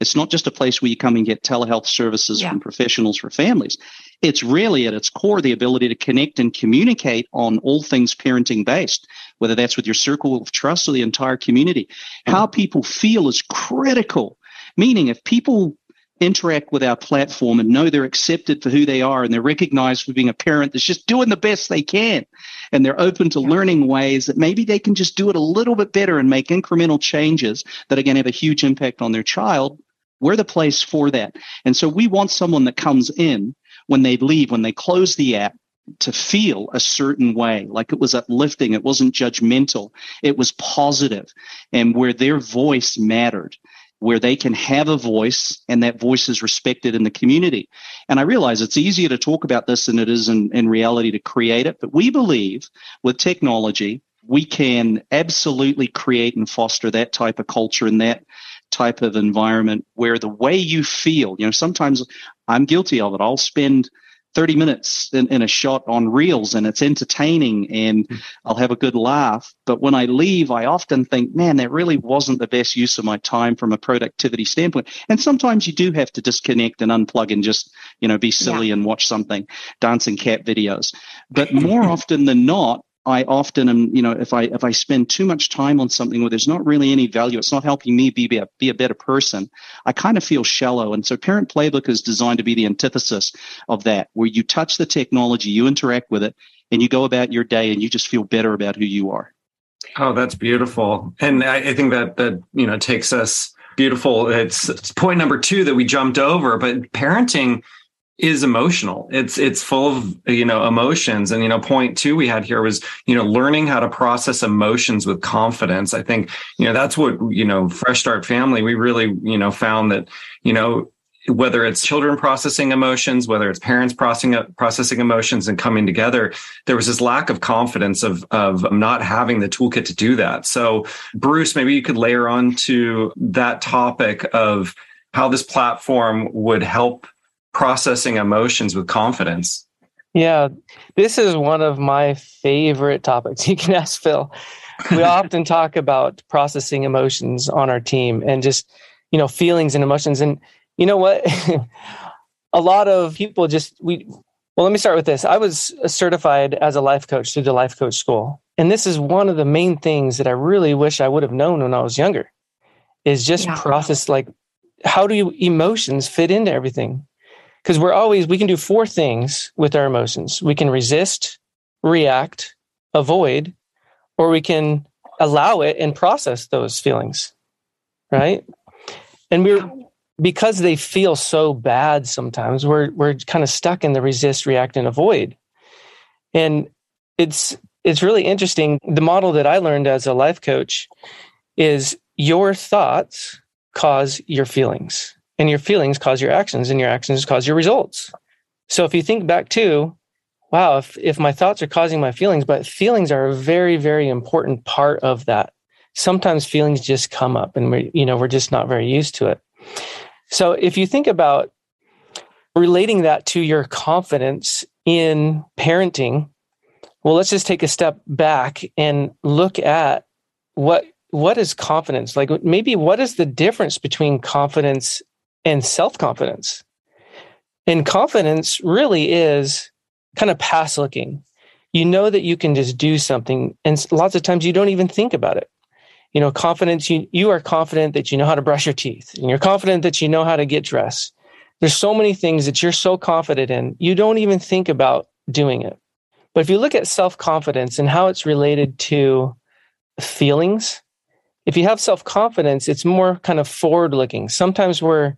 It's not just a place where you come and get telehealth services yeah. from professionals for families. It's really at its core the ability to connect and communicate on all things parenting based, whether that's with your circle of trust or the entire community. Mm-hmm. How people feel is critical. Meaning, if people interact with our platform and know they're accepted for who they are and they're recognized for being a parent that's just doing the best they can and they're open to yeah. learning ways that maybe they can just do it a little bit better and make incremental changes that are going to have a huge impact on their child we're the place for that. And so we want someone that comes in when they leave, when they close the app, to feel a certain way, like it was uplifting. It wasn't judgmental. It was positive, and where their voice mattered, where they can have a voice and that voice is respected in the community. And I realize it's easier to talk about this than it is in, in reality to create it. But we believe with technology, we can absolutely create and foster that type of culture and that type of environment where the way you feel, you know, sometimes I'm guilty of it. I'll spend 30 minutes in, in, a shot on reels and it's entertaining and hmm. I'll have a good laugh. But when I leave, I often think, man, that really wasn't the best use of my time from a productivity standpoint. And sometimes you do have to disconnect and unplug and just, you know, be silly yeah. and watch something, dancing cat videos. But [LAUGHS] more often than not, I often am, you know, if I if I spend too much time on something where there's not really any value, it's not helping me be, be a be a better person. I kind of feel shallow, and so Parent Playbook is designed to be the antithesis of that, where you touch the technology, you interact with it, and you go about your day, and you just feel better about who you are. Oh, that's beautiful, and I, I think that that you know takes us beautiful. It's, it's point number two that we jumped over, but parenting is emotional. It's it's full of you know emotions. And you know, point two we had here was you know learning how to process emotions with confidence. I think you know that's what you know Fresh Start Family. We really you know found that you know whether it's children processing emotions, whether it's parents processing processing emotions and coming together, there was this lack of confidence of of not having the toolkit to do that. So, Bruce, maybe you could layer on to that topic of how this platform would help processing emotions with confidence. Yeah, this is one of my favorite topics. [LAUGHS] You can ask Phil. We [LAUGHS] often talk about processing emotions on our team and just, you know, feelings and emotions. And you know what? [LAUGHS] a lot of people just, we, well, let me start with this. I was certified as a life coach through the life coach school. And this is one of the main things that I really wish I would have known when I was younger is just yeah. process like, how do emotions fit into everything? Because we're always we can do four things with our emotions. We can resist react avoid or we can allow it and process those feelings right? And we're because they feel so bad sometimes we're we're kind of stuck in the resist react and avoid. And it's it's really interesting. The model that i learned as a life coach is your thoughts cause your feelings, and your feelings cause your actions, and your actions cause your results. So if you think back to, wow, if, if my thoughts are causing my feelings, but feelings are a very, very important part of that. Sometimes feelings just come up and we, you know, we're just not very used to it. So if you think about relating that to your confidence in parenting, well, let's just take a step back and look at what what is confidence like maybe what is the difference between confidence and self-confidence and confidence really is kind of past looking you know that you can just do something and lots of times you don't even think about it you know confidence you you are confident that you know how to brush your teeth and you're confident that you know how to get dressed there's so many things that you're so confident in, you don't even think about doing it. But if you look at self confidence and how it's related to feelings, if you have self confidence, it's more kind of forward looking. Sometimes we're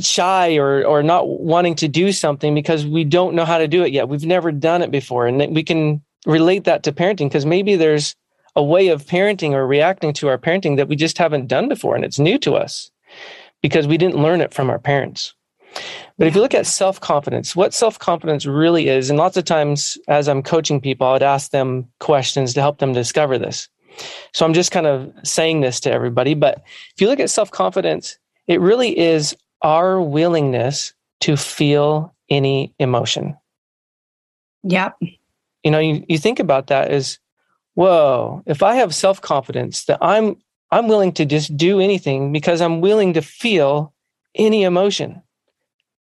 shy or or not wanting to do something because we don't know how to do it yet. We've never done it before, and we can relate that to parenting because maybe there's a way of parenting or reacting to our parenting that we just haven't done before, and it's new to us because we didn't learn it from our parents. But if you look at self confidence, what self confidence really is, and lots of times as I'm coaching people, I'd ask them questions to help them discover this. So I'm just kind of saying this to everybody. But if you look at self confidence, it really is our willingness to feel any emotion. Yep. You know, you, you think about that as, whoa, if I have self confidence that I'm I'm willing to just do anything because I'm willing to feel any emotion.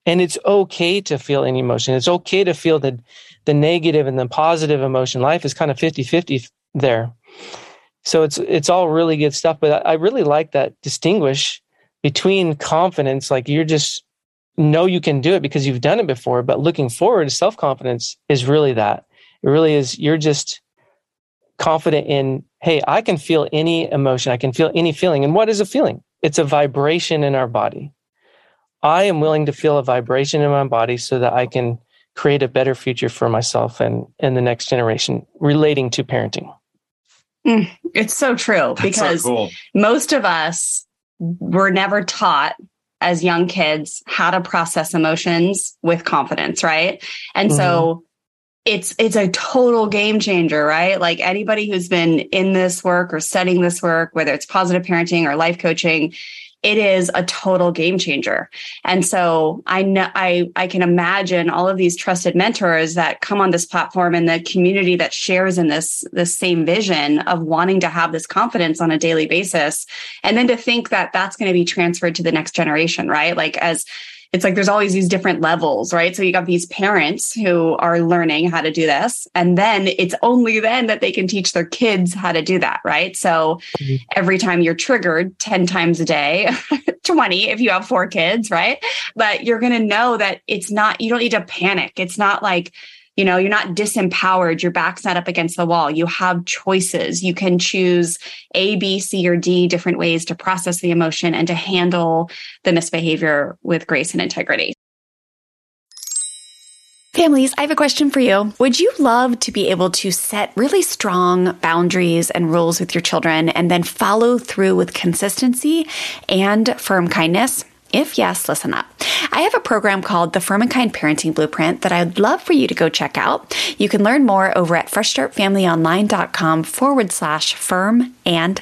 And it's okay to feel any emotion. It's okay to feel the, the negative and the positive emotion. Life is kind of 50 50 there. So it's, it's all really good stuff. But I really like that distinguish between confidence, like you're just know you can do it because you've done it before. But looking forward, self confidence is really that. It really is, you're just confident in, hey, I can feel any emotion. I can feel any feeling. And what is a feeling? It's a vibration in our body. I am willing to feel a vibration in my body so that I can create a better future for myself and, and the next generation relating to parenting. Mm, it's so true That's because so cool. most of us were never taught as young kids how to process emotions with confidence, right? And mm-hmm. so it's it's a total game changer, right? Like anybody who's been in this work or studying this work, whether it's positive parenting or life coaching, it is a total game changer. And so I know I I can imagine all of these trusted mentors that come on this platform and the community that shares in this this same vision of wanting to have this confidence on a daily basis and then to think that that's going to be transferred to the next generation, right? Like as it's like there's always these different levels, right? So you got these parents who are learning how to do this. And then it's only then that they can teach their kids how to do that, right? So mm-hmm. every time you're triggered 10 times a day, [LAUGHS] 20 if you have four kids, right? But you're going to know that it's not, you don't need to panic. It's not like, you know, you're not disempowered. Your back's not up against the wall. You have choices. You can choose A, B, C, or D different ways to process the emotion and to handle the misbehavior with grace and integrity. Families, I have a question for you. Would you love to be able to set really strong boundaries and rules with your children and then follow through with consistency and firm kindness? If yes, listen up. I have a program called the Firm and Kind Parenting Blueprint that I'd love for you to go check out. You can learn more over at freshstartfamilyonline.com forward slash firm and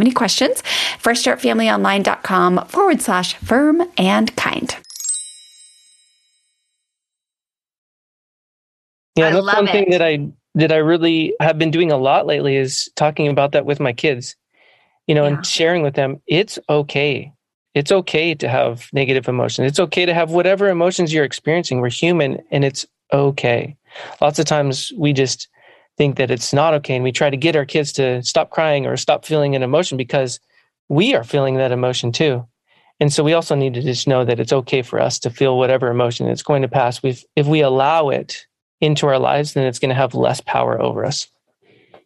any questions. FreshStartFamilyOnline.com forward slash firm and kind. Yeah, I that's one it. thing that I that I really have been doing a lot lately is talking about that with my kids. You know, yeah. and sharing with them it's okay. It's okay to have negative emotions. It's okay to have whatever emotions you're experiencing. We're human and it's okay. Lots of times we just think that it's not okay and we try to get our kids to stop crying or stop feeling an emotion because we are feeling that emotion too. And so we also need to just know that it's okay for us to feel whatever emotion it's going to pass. we if we allow it into our lives, then it's going to have less power over us.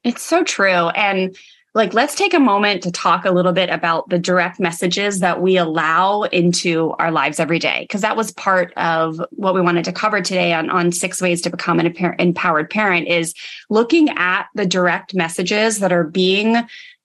It's so true. And like let's take a moment to talk a little bit about the direct messages that we allow into our lives every day because that was part of what we wanted to cover today on, on six ways to become an empowered parent is looking at the direct messages that are being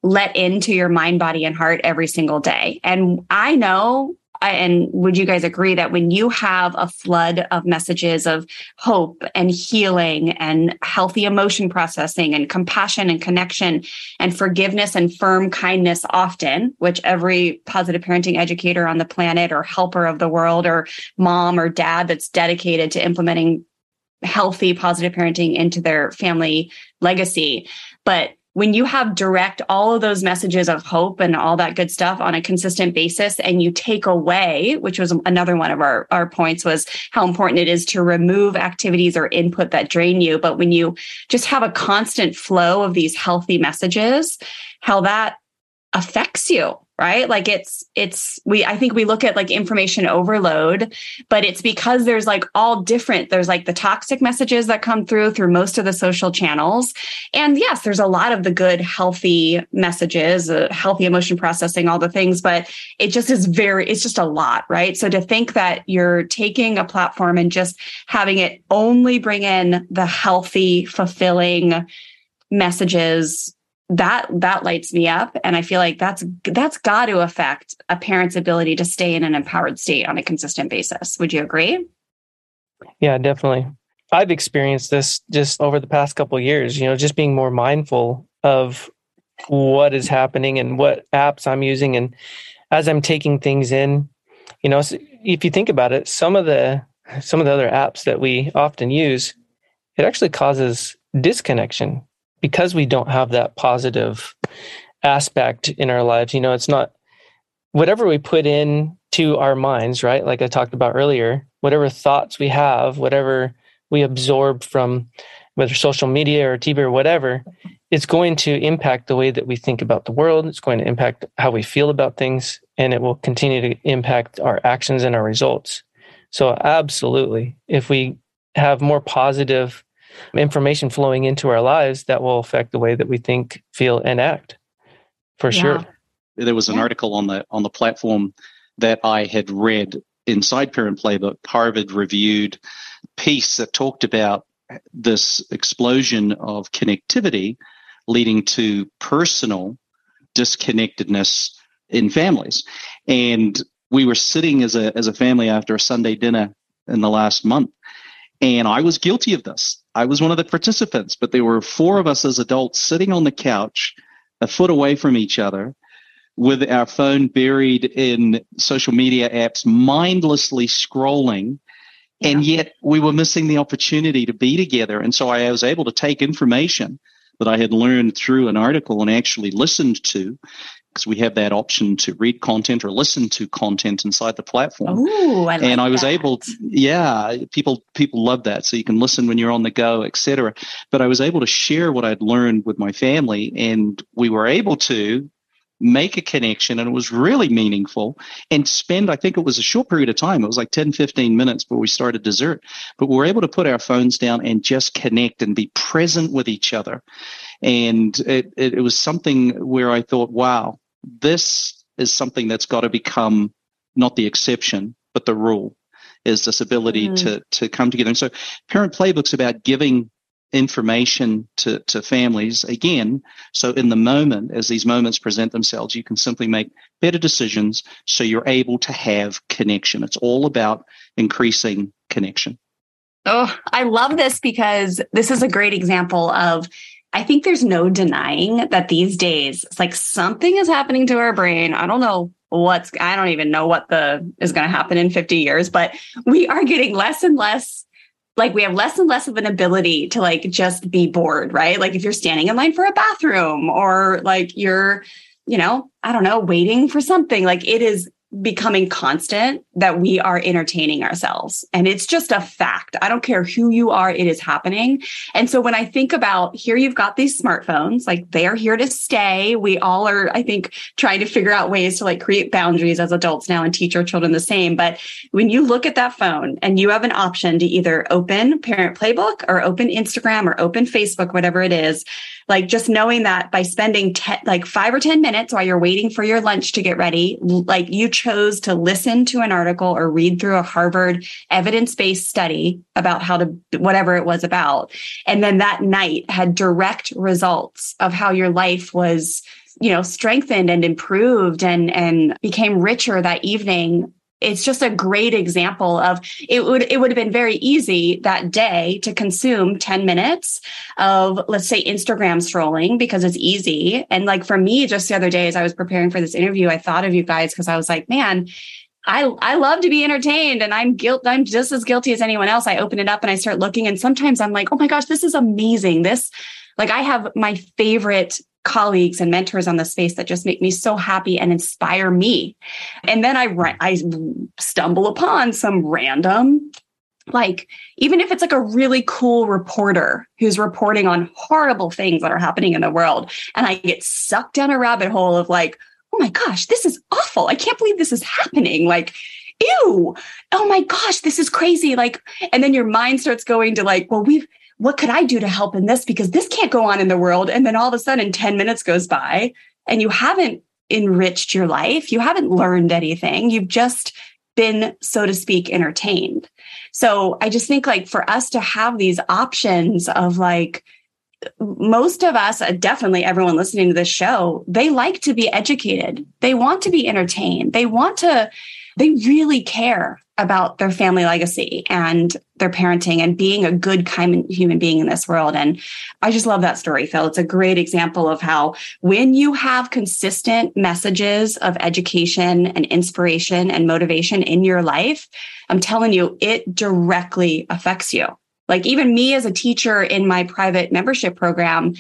let into your mind body and heart every single day. And i know and would you guys agree that when you have a flood of messages of hope and healing and healthy emotion processing and compassion and connection and forgiveness and firm kindness often, which every positive parenting educator on the planet or helper of the world or mom or dad that's dedicated to implementing healthy positive parenting into their family legacy. But when you have direct all of those messages of hope and all that good stuff on a consistent basis and you take away which was another one of our, our points was how important it is to remove activities or input that drain you. But when you just have a constant flow of these healthy messages how that affects you right? Like it's it's we i think we look at like information overload but it's because there's like all different there's like the toxic messages that come through through most of the social channels. And yes there's a lot of the good healthy messages uh, healthy emotion processing all the things but it just is very it's just a lot right? So to think that you're taking a platform and just having it only bring in the healthy fulfilling messages that that lights me up. And i feel like that's that's got to affect a parent's ability to stay in an empowered state on a consistent basis. Would you agree? Yeah definitely. I've experienced this just over the past couple years you know just being more mindful of what is happening and what apps i'm using. And as i'm taking things in you know if you think about it some of the some of the other apps that we often use it actually causes disconnection because we don't have that positive aspect in our lives, you know, it's not whatever we put in to our minds, right? Like I talked about earlier, whatever thoughts we have, whatever we absorb from whether social media or TV or whatever, it's going to impact the way that we think about the world. It's going to impact how we feel about things, and it will continue to impact our actions and our results. So, absolutely, if we have more positive information flowing into our lives that will affect the way that we think, feel, and act. For yeah. sure. There was an yeah. article on the on the platform that I had read inside Parent Playbook, Harvard reviewed piece that talked about this explosion of connectivity leading to personal disconnectedness in families. And we were sitting as a as a family after a Sunday dinner in the last month. And I was guilty of this. I was one of the participants, but there were four of us as adults sitting on the couch, a foot away from each other, with our phone buried in social media apps, mindlessly scrolling. Yeah. And yet we were missing the opportunity to be together. And so I was able to take information that I had learned through an article and actually listened to because we have that option to read content or listen to content inside the platform. Ooh, I like and I was that. able, to, yeah, people people love that. So you can listen when you're on the go, etc. But I was able to share what I'd learned with my family, and we were able to make a connection and it was really meaningful and spend i think it was a short period of time it was like 10 15 minutes before we started dessert but we were able to put our phones down and just connect and be present with each other and it, it, it was something where i thought wow this is something that's got to become not the exception but the rule is this ability Mm. to to come together. And so parent playbook's about giving information to, to families again. So in the moment as these moments present themselves you can simply make better decisions so you're able to have connection. It's all about increasing connection. Oh, I love this because this is a great example of I think there's no denying that these days it's like something is happening to our brain. I don't know what's I don't even know what the is going to happen in 50 years, but we are getting less and less like we have less and less of an ability to like just be bored, right? Like if you're standing in line for a bathroom or like you're, you know, I don't know, waiting for something, like it is becoming constant that we are entertaining ourselves. And it's just a fact. I don't care who you are, it is happening. And so when I think about here, you've got these smartphones, like they are here to stay. We all are, I think, trying to figure out ways to like create boundaries as adults now and teach our children the same. But when you look at that phone and you have an option to either open Parent Playbook or open Instagram or open Facebook, whatever it is, like just knowing that by spending te- like five or 10 minutes while you're waiting for your lunch to get ready, like you chose to listen to an article or read through a Harvard evidence based study about how to, whatever it was about. And then that night had direct results of how your life was you know strengthened and improved and and became richer that evening it's just a great example of it would it would have been very easy that day to consume 10 minutes of let's say Instagram strolling because it's easy. And like for me just the other day as I was preparing for this interview I thought of you guys because I was like man I I love to be entertained and I'm guilt I'm just as guilty as anyone else. I open it up and I start looking and sometimes I'm like oh my gosh this is amazing. This like I have my favorite colleagues and mentors on the space that just make me so happy and inspire me. And then I I stumble upon some random like even if it's like a really cool reporter who's reporting on horrible things that are happening in the world and I get sucked down a rabbit hole of like oh my gosh this is awful. I can't believe this is happening. Like ew. Oh my gosh this is crazy. Like and then your mind starts going to like well we've what could I do to help in this? Because this can't go on in the world. And then all of a sudden, 10 minutes goes by and you haven't enriched your life. You haven't learned anything. You've just been, so to speak, entertained. So I just think like for us to have these options of like, most of us, uh, definitely everyone listening to this show, they like to be educated. They want to be entertained. They want to, they really care about their family legacy and their parenting and being a good, kind human being in this world. And I just love that story, Phil. It's a great example of how when you have consistent messages of education and inspiration and motivation in your life, I'm telling you, it directly affects you. Like even me as a teacher in my private membership program,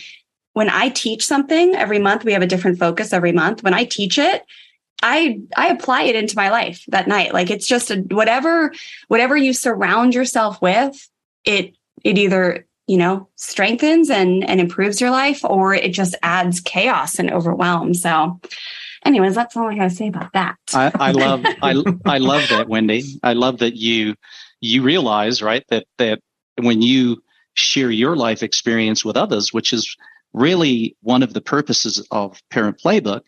when I teach something every month, we have a different focus every month. When I teach it, I I apply it into my life that night. Like it's just a whatever whatever you surround yourself with, it it either you know strengthens and and improves your life, or it just adds chaos and overwhelm. So, anyways, that's all I got to say about that. I, I [LAUGHS] love I I love that, Wendy. I love that you you realize right that that when you share your life experience with others, which is really one of the purposes of Parent Playbook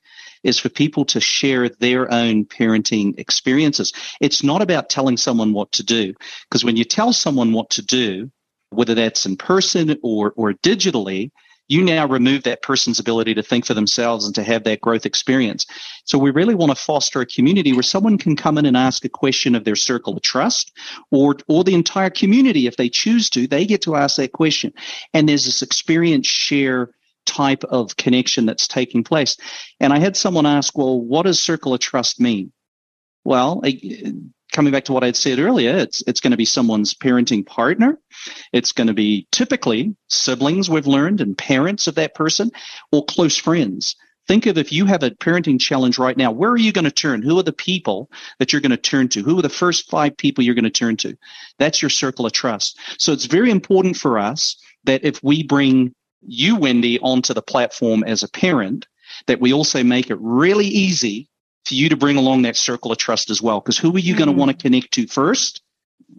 is for people to share their own parenting experiences. It's not about telling someone what to do, because when you tell someone what to do, whether that's in person or, or digitally, you now remove that person's ability to think for themselves and to have that growth experience. So we really want to foster a community where someone can come in and ask a question of their circle of trust or, or the entire community. If they choose to, they get to ask that question. And there's this experience share type of connection that's taking place. And I had someone ask, well, what does circle of trust mean? Well, coming back to what I'd said earlier, it's it's going to be someone's parenting partner. It's going to be typically siblings we've learned and parents of that person or close friends. Think of if you have a parenting challenge right now, where are you going to turn? Who are the people that you're going to turn to? Who are the first five people you're going to turn to? That's your circle of trust. So it's very important for us that if we bring you, Wendy, onto the platform as a parent, that we also make it really easy for you to bring along that circle of trust as well. Because who are you mm-hmm. going to want to connect to first?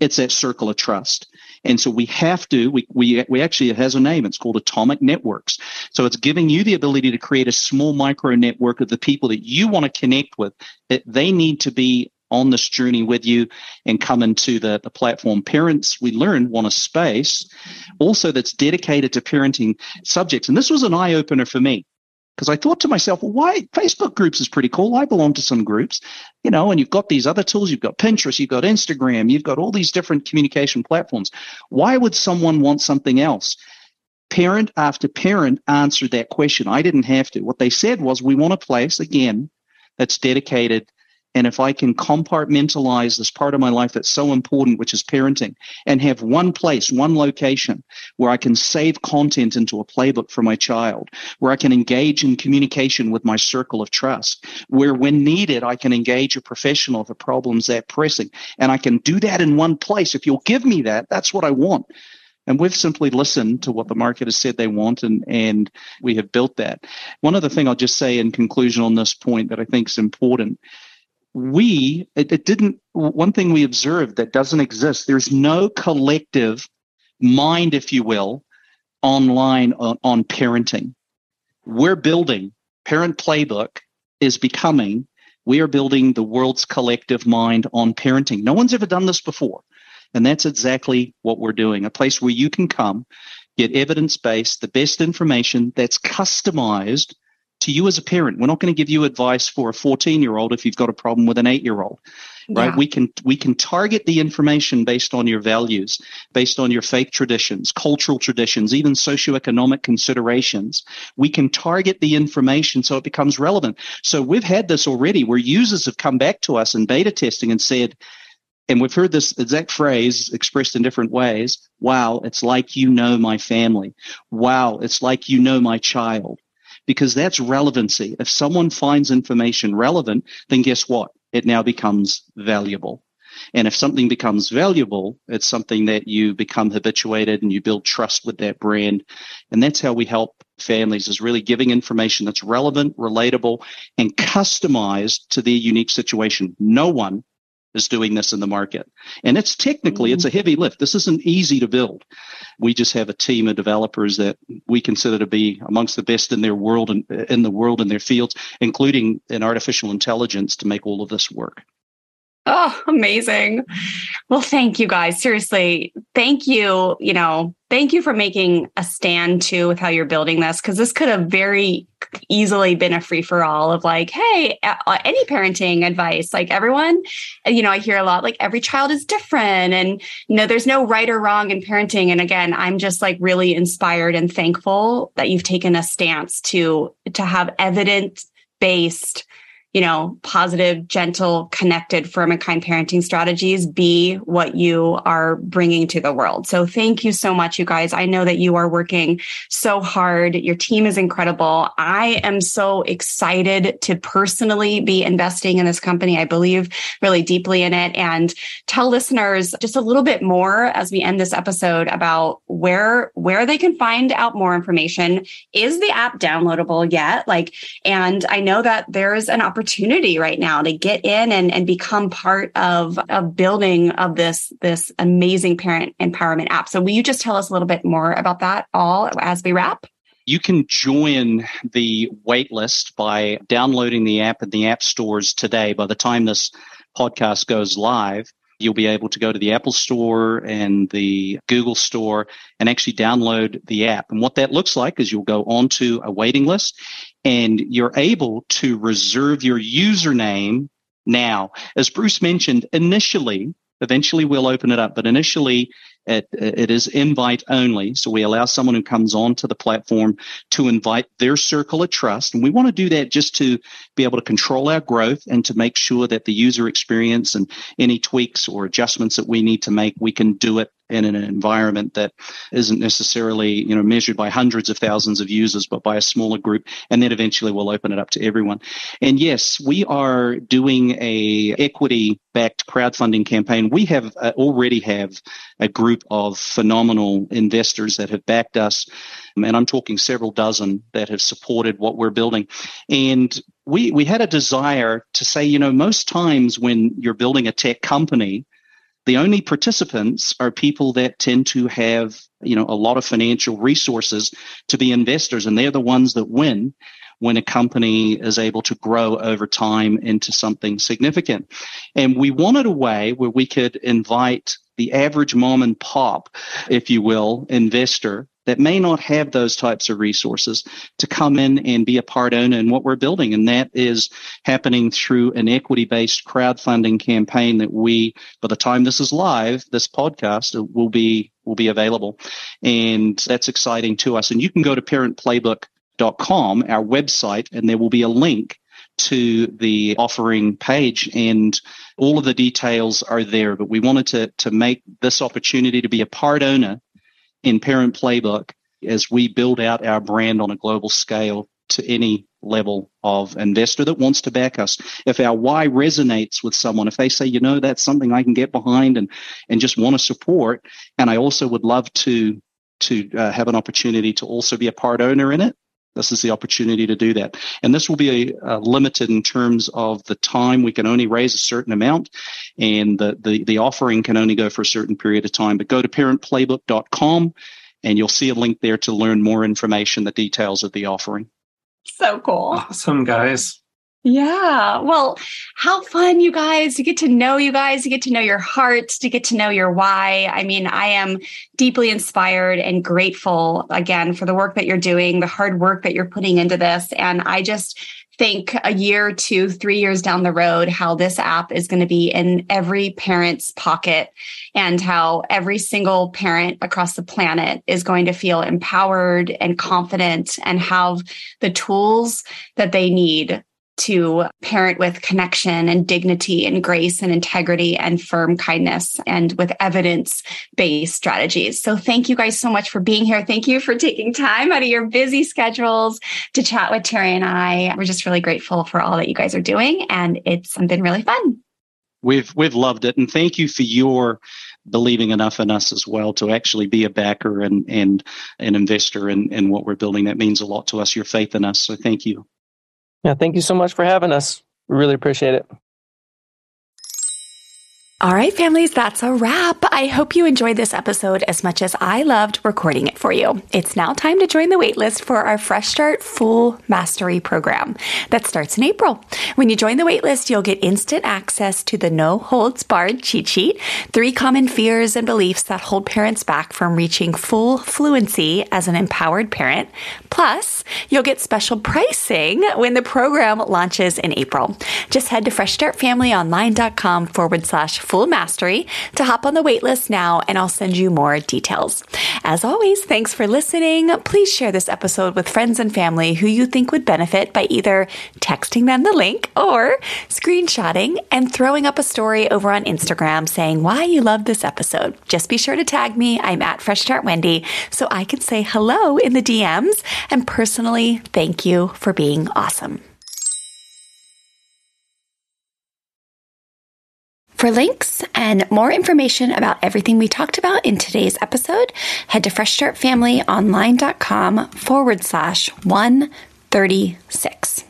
It's that circle of trust. And so we have to, we, we, we actually, it has a name. It's called Atomic Networks. So it's giving you the ability to create a small micro network of the people that you want to connect with. That they need to be on this journey with you and come into the, the platform. Parents, we learn, want a space also that's dedicated to parenting subjects. And this was an eye opener for me because I thought to myself, well, why Facebook groups is pretty cool. I belong to some groups, you know, and you've got these other tools. You've got Pinterest, you've got Instagram, you've got all these different communication platforms. Why would someone want something else? Parent after parent answered that question. I didn't have to. What they said was, we want a place again that's dedicated and if I can compartmentalize this part of my life that's so important, which is parenting, and have one place, one location where I can save content into a playbook for my child, where I can engage in communication with my circle of trust, where when needed, I can engage a professional if a problem's that pressing. And I can do that in one place. If you'll give me that, that's what I want. And we've simply listened to what the market has said they want, and, and we have built that. One other thing I'll just say in conclusion on this point that I think is important we it, it, didn't one thing we observed that doesn't exist there's no collective mind if you will online on, on parenting. We're building parent playbook is becoming we are building the world's collective mind on parenting. No one's ever done this before and that's exactly what we're doing a place where you can come get evidence based the best information that's customized to you as a parent. We're not going to give you advice for a 14 year old if you've got a problem with an eight year old, right? Yeah. We can, we can target the information based on your values, based on your faith traditions, cultural traditions, even socioeconomic considerations. We can target the information so it becomes relevant. So we've had this already where users have come back to us in beta testing and said, and we've heard this exact phrase expressed in different ways. Wow, it's like you know my family. Wow, it's like you know my child because that's relevancy. If someone finds information relevant, then guess what? It now becomes valuable. And if something becomes valuable, it's something that you become habituated and you build trust with that brand. And that's how we help families is really giving information that's relevant, relatable, and customized to their unique situation. No one is doing this in the market. And it's technically, mm-hmm. it's a heavy lift. This isn't easy to build. We just have a team of developers that we consider to be amongst the best in their world and in the world in their fields, including in artificial intelligence to make all of this work. Oh, amazing. Well, thank you guys. Seriously, thank you. You know, thank you for making a stand too with how you're building this because this could have very easily been a free for all of like, hey, any parenting advice. Like everyone, you know, I hear a lot like every child is different and, you know, there's no right or wrong in parenting. And again, I'm just like really inspired and thankful that you've taken a stance to, to have evidence based you know, positive, gentle, connected, firm and kind parenting strategies be what you are bringing to the world. So thank you so much, you guys. I know that you are working so hard. Your team is incredible. I am so excited to personally be investing in this company. I believe really deeply in it and tell listeners just a little bit more as we end this episode about where, where they can find out more information. Is the app downloadable yet? Like, and I know that there's an opportunity opportunity right now to get in and, and become part of, of building of this, this amazing parent empowerment app. So will you just tell us a little bit more about that all as we wrap? You can join the waitlist by downloading the app in the app stores today. By the time this podcast goes live, you'll be able to go to the Apple Store and the Google Store and actually download the app. And what that looks like is you'll go onto a waiting list and you're able to reserve your username now. As Bruce mentioned, initially, eventually we'll open it up, but initially it, it is invite only. So we allow someone who comes onto the platform to invite their circle of trust. And we want to do that just to be able to control our growth and to make sure that the user experience and any tweaks or adjustments that we need to make, we can do it in an environment that isn't necessarily you know measured by hundreds of thousands of users but by a smaller group and then eventually we'll open it up to everyone. And yes we are doing a equity backed crowdfunding campaign. We have uh, already have a group of phenomenal investors that have backed us and i'm talking several dozen that have supported what we're building. And we we had a desire to say you know most times when you're building a tech company the only participants are people that tend to have, you know, a lot of financial resources to be investors, and they're the ones that win when a company is able to grow over time into something significant. And we wanted a way where we could invite the average mom and pop, if you will, investor that may not have those types of resources to come in and be a part owner in what we're building. And that is happening through an equity based crowdfunding campaign that we, by the time this is live, this podcast will be, will be available. And that's exciting to us. And you can go to parentplaybook.com, our website, and there will be a link to the offering page and all of the details are there. But we wanted to, to make this opportunity to be a part owner in Parent Playbook as we build out our brand on a global scale to any level of investor that wants to back us. If our why resonates with someone, if they say, you know, that's something I can get behind and, and just want to support, and I also would love to to uh, have an opportunity to also be a part owner in it, this is the opportunity to do that. And this will be a, a limited in terms of the time. We can only raise a certain amount and the, the, the offering can only go for a certain period of time. But go to parentplaybook.com and you'll see a link there to learn more information, the details of the offering. So cool. Awesome, guys. Yeah. Well, how fun, you guys. to get to know you guys, to get to know your hearts, to get to know your why. I mean, I am deeply inspired and grateful again for the work that you're doing, the hard work that you're putting into this. And I just, think a year, two, three years down the road, how this app is going to be in every parent's pocket and how every single parent across the planet is going to feel empowered and confident and have the tools that they need to parent with connection and dignity and grace and integrity and firm kindness and with evidence based strategies. So thank you guys so much for being here. Thank you for taking time out of your busy schedules to chat with Terry and I. We're just really grateful for all that you guys are doing and it's been really fun. We've we've loved it and thank you for your believing enough in us as well to actually be a backer and and an investor in, in what we're building. That means a lot to us, your faith in us. So thank you. Yeah, thank you so much for having us. We really appreciate it. All right, families, that's a wrap. I hope you enjoyed this episode as much as I loved recording it for you. It's now time to join the waitlist for our Fresh Start Full Mastery program that starts in April. When you join the waitlist, you'll get instant access to the no holds barred cheat sheet, three common fears and beliefs that hold parents back from reaching full fluency as an empowered parent. Plus, you'll get special pricing when the program launches in April. Just head to freshstartfamilyonline.com forward slash full mastery to hop on the waitlist now, and I'll send you more details. As always, thanks for listening. Please share this episode with friends and family who you think would benefit by either texting them the link or screenshotting and throwing up a story over on Instagram saying why you love this episode. Just be sure to tag me. I'm at Fresh Start Wendy so I can say hello in the DMs and personally thank you for being awesome. For links and more information about everything we talked about in today's episode, head to freshstartfamilyonline.com forward slash 136.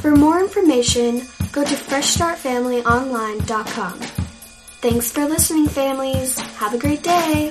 For more information, go to freshstartfamilyonline.com. Thanks for listening, families. Have a great day.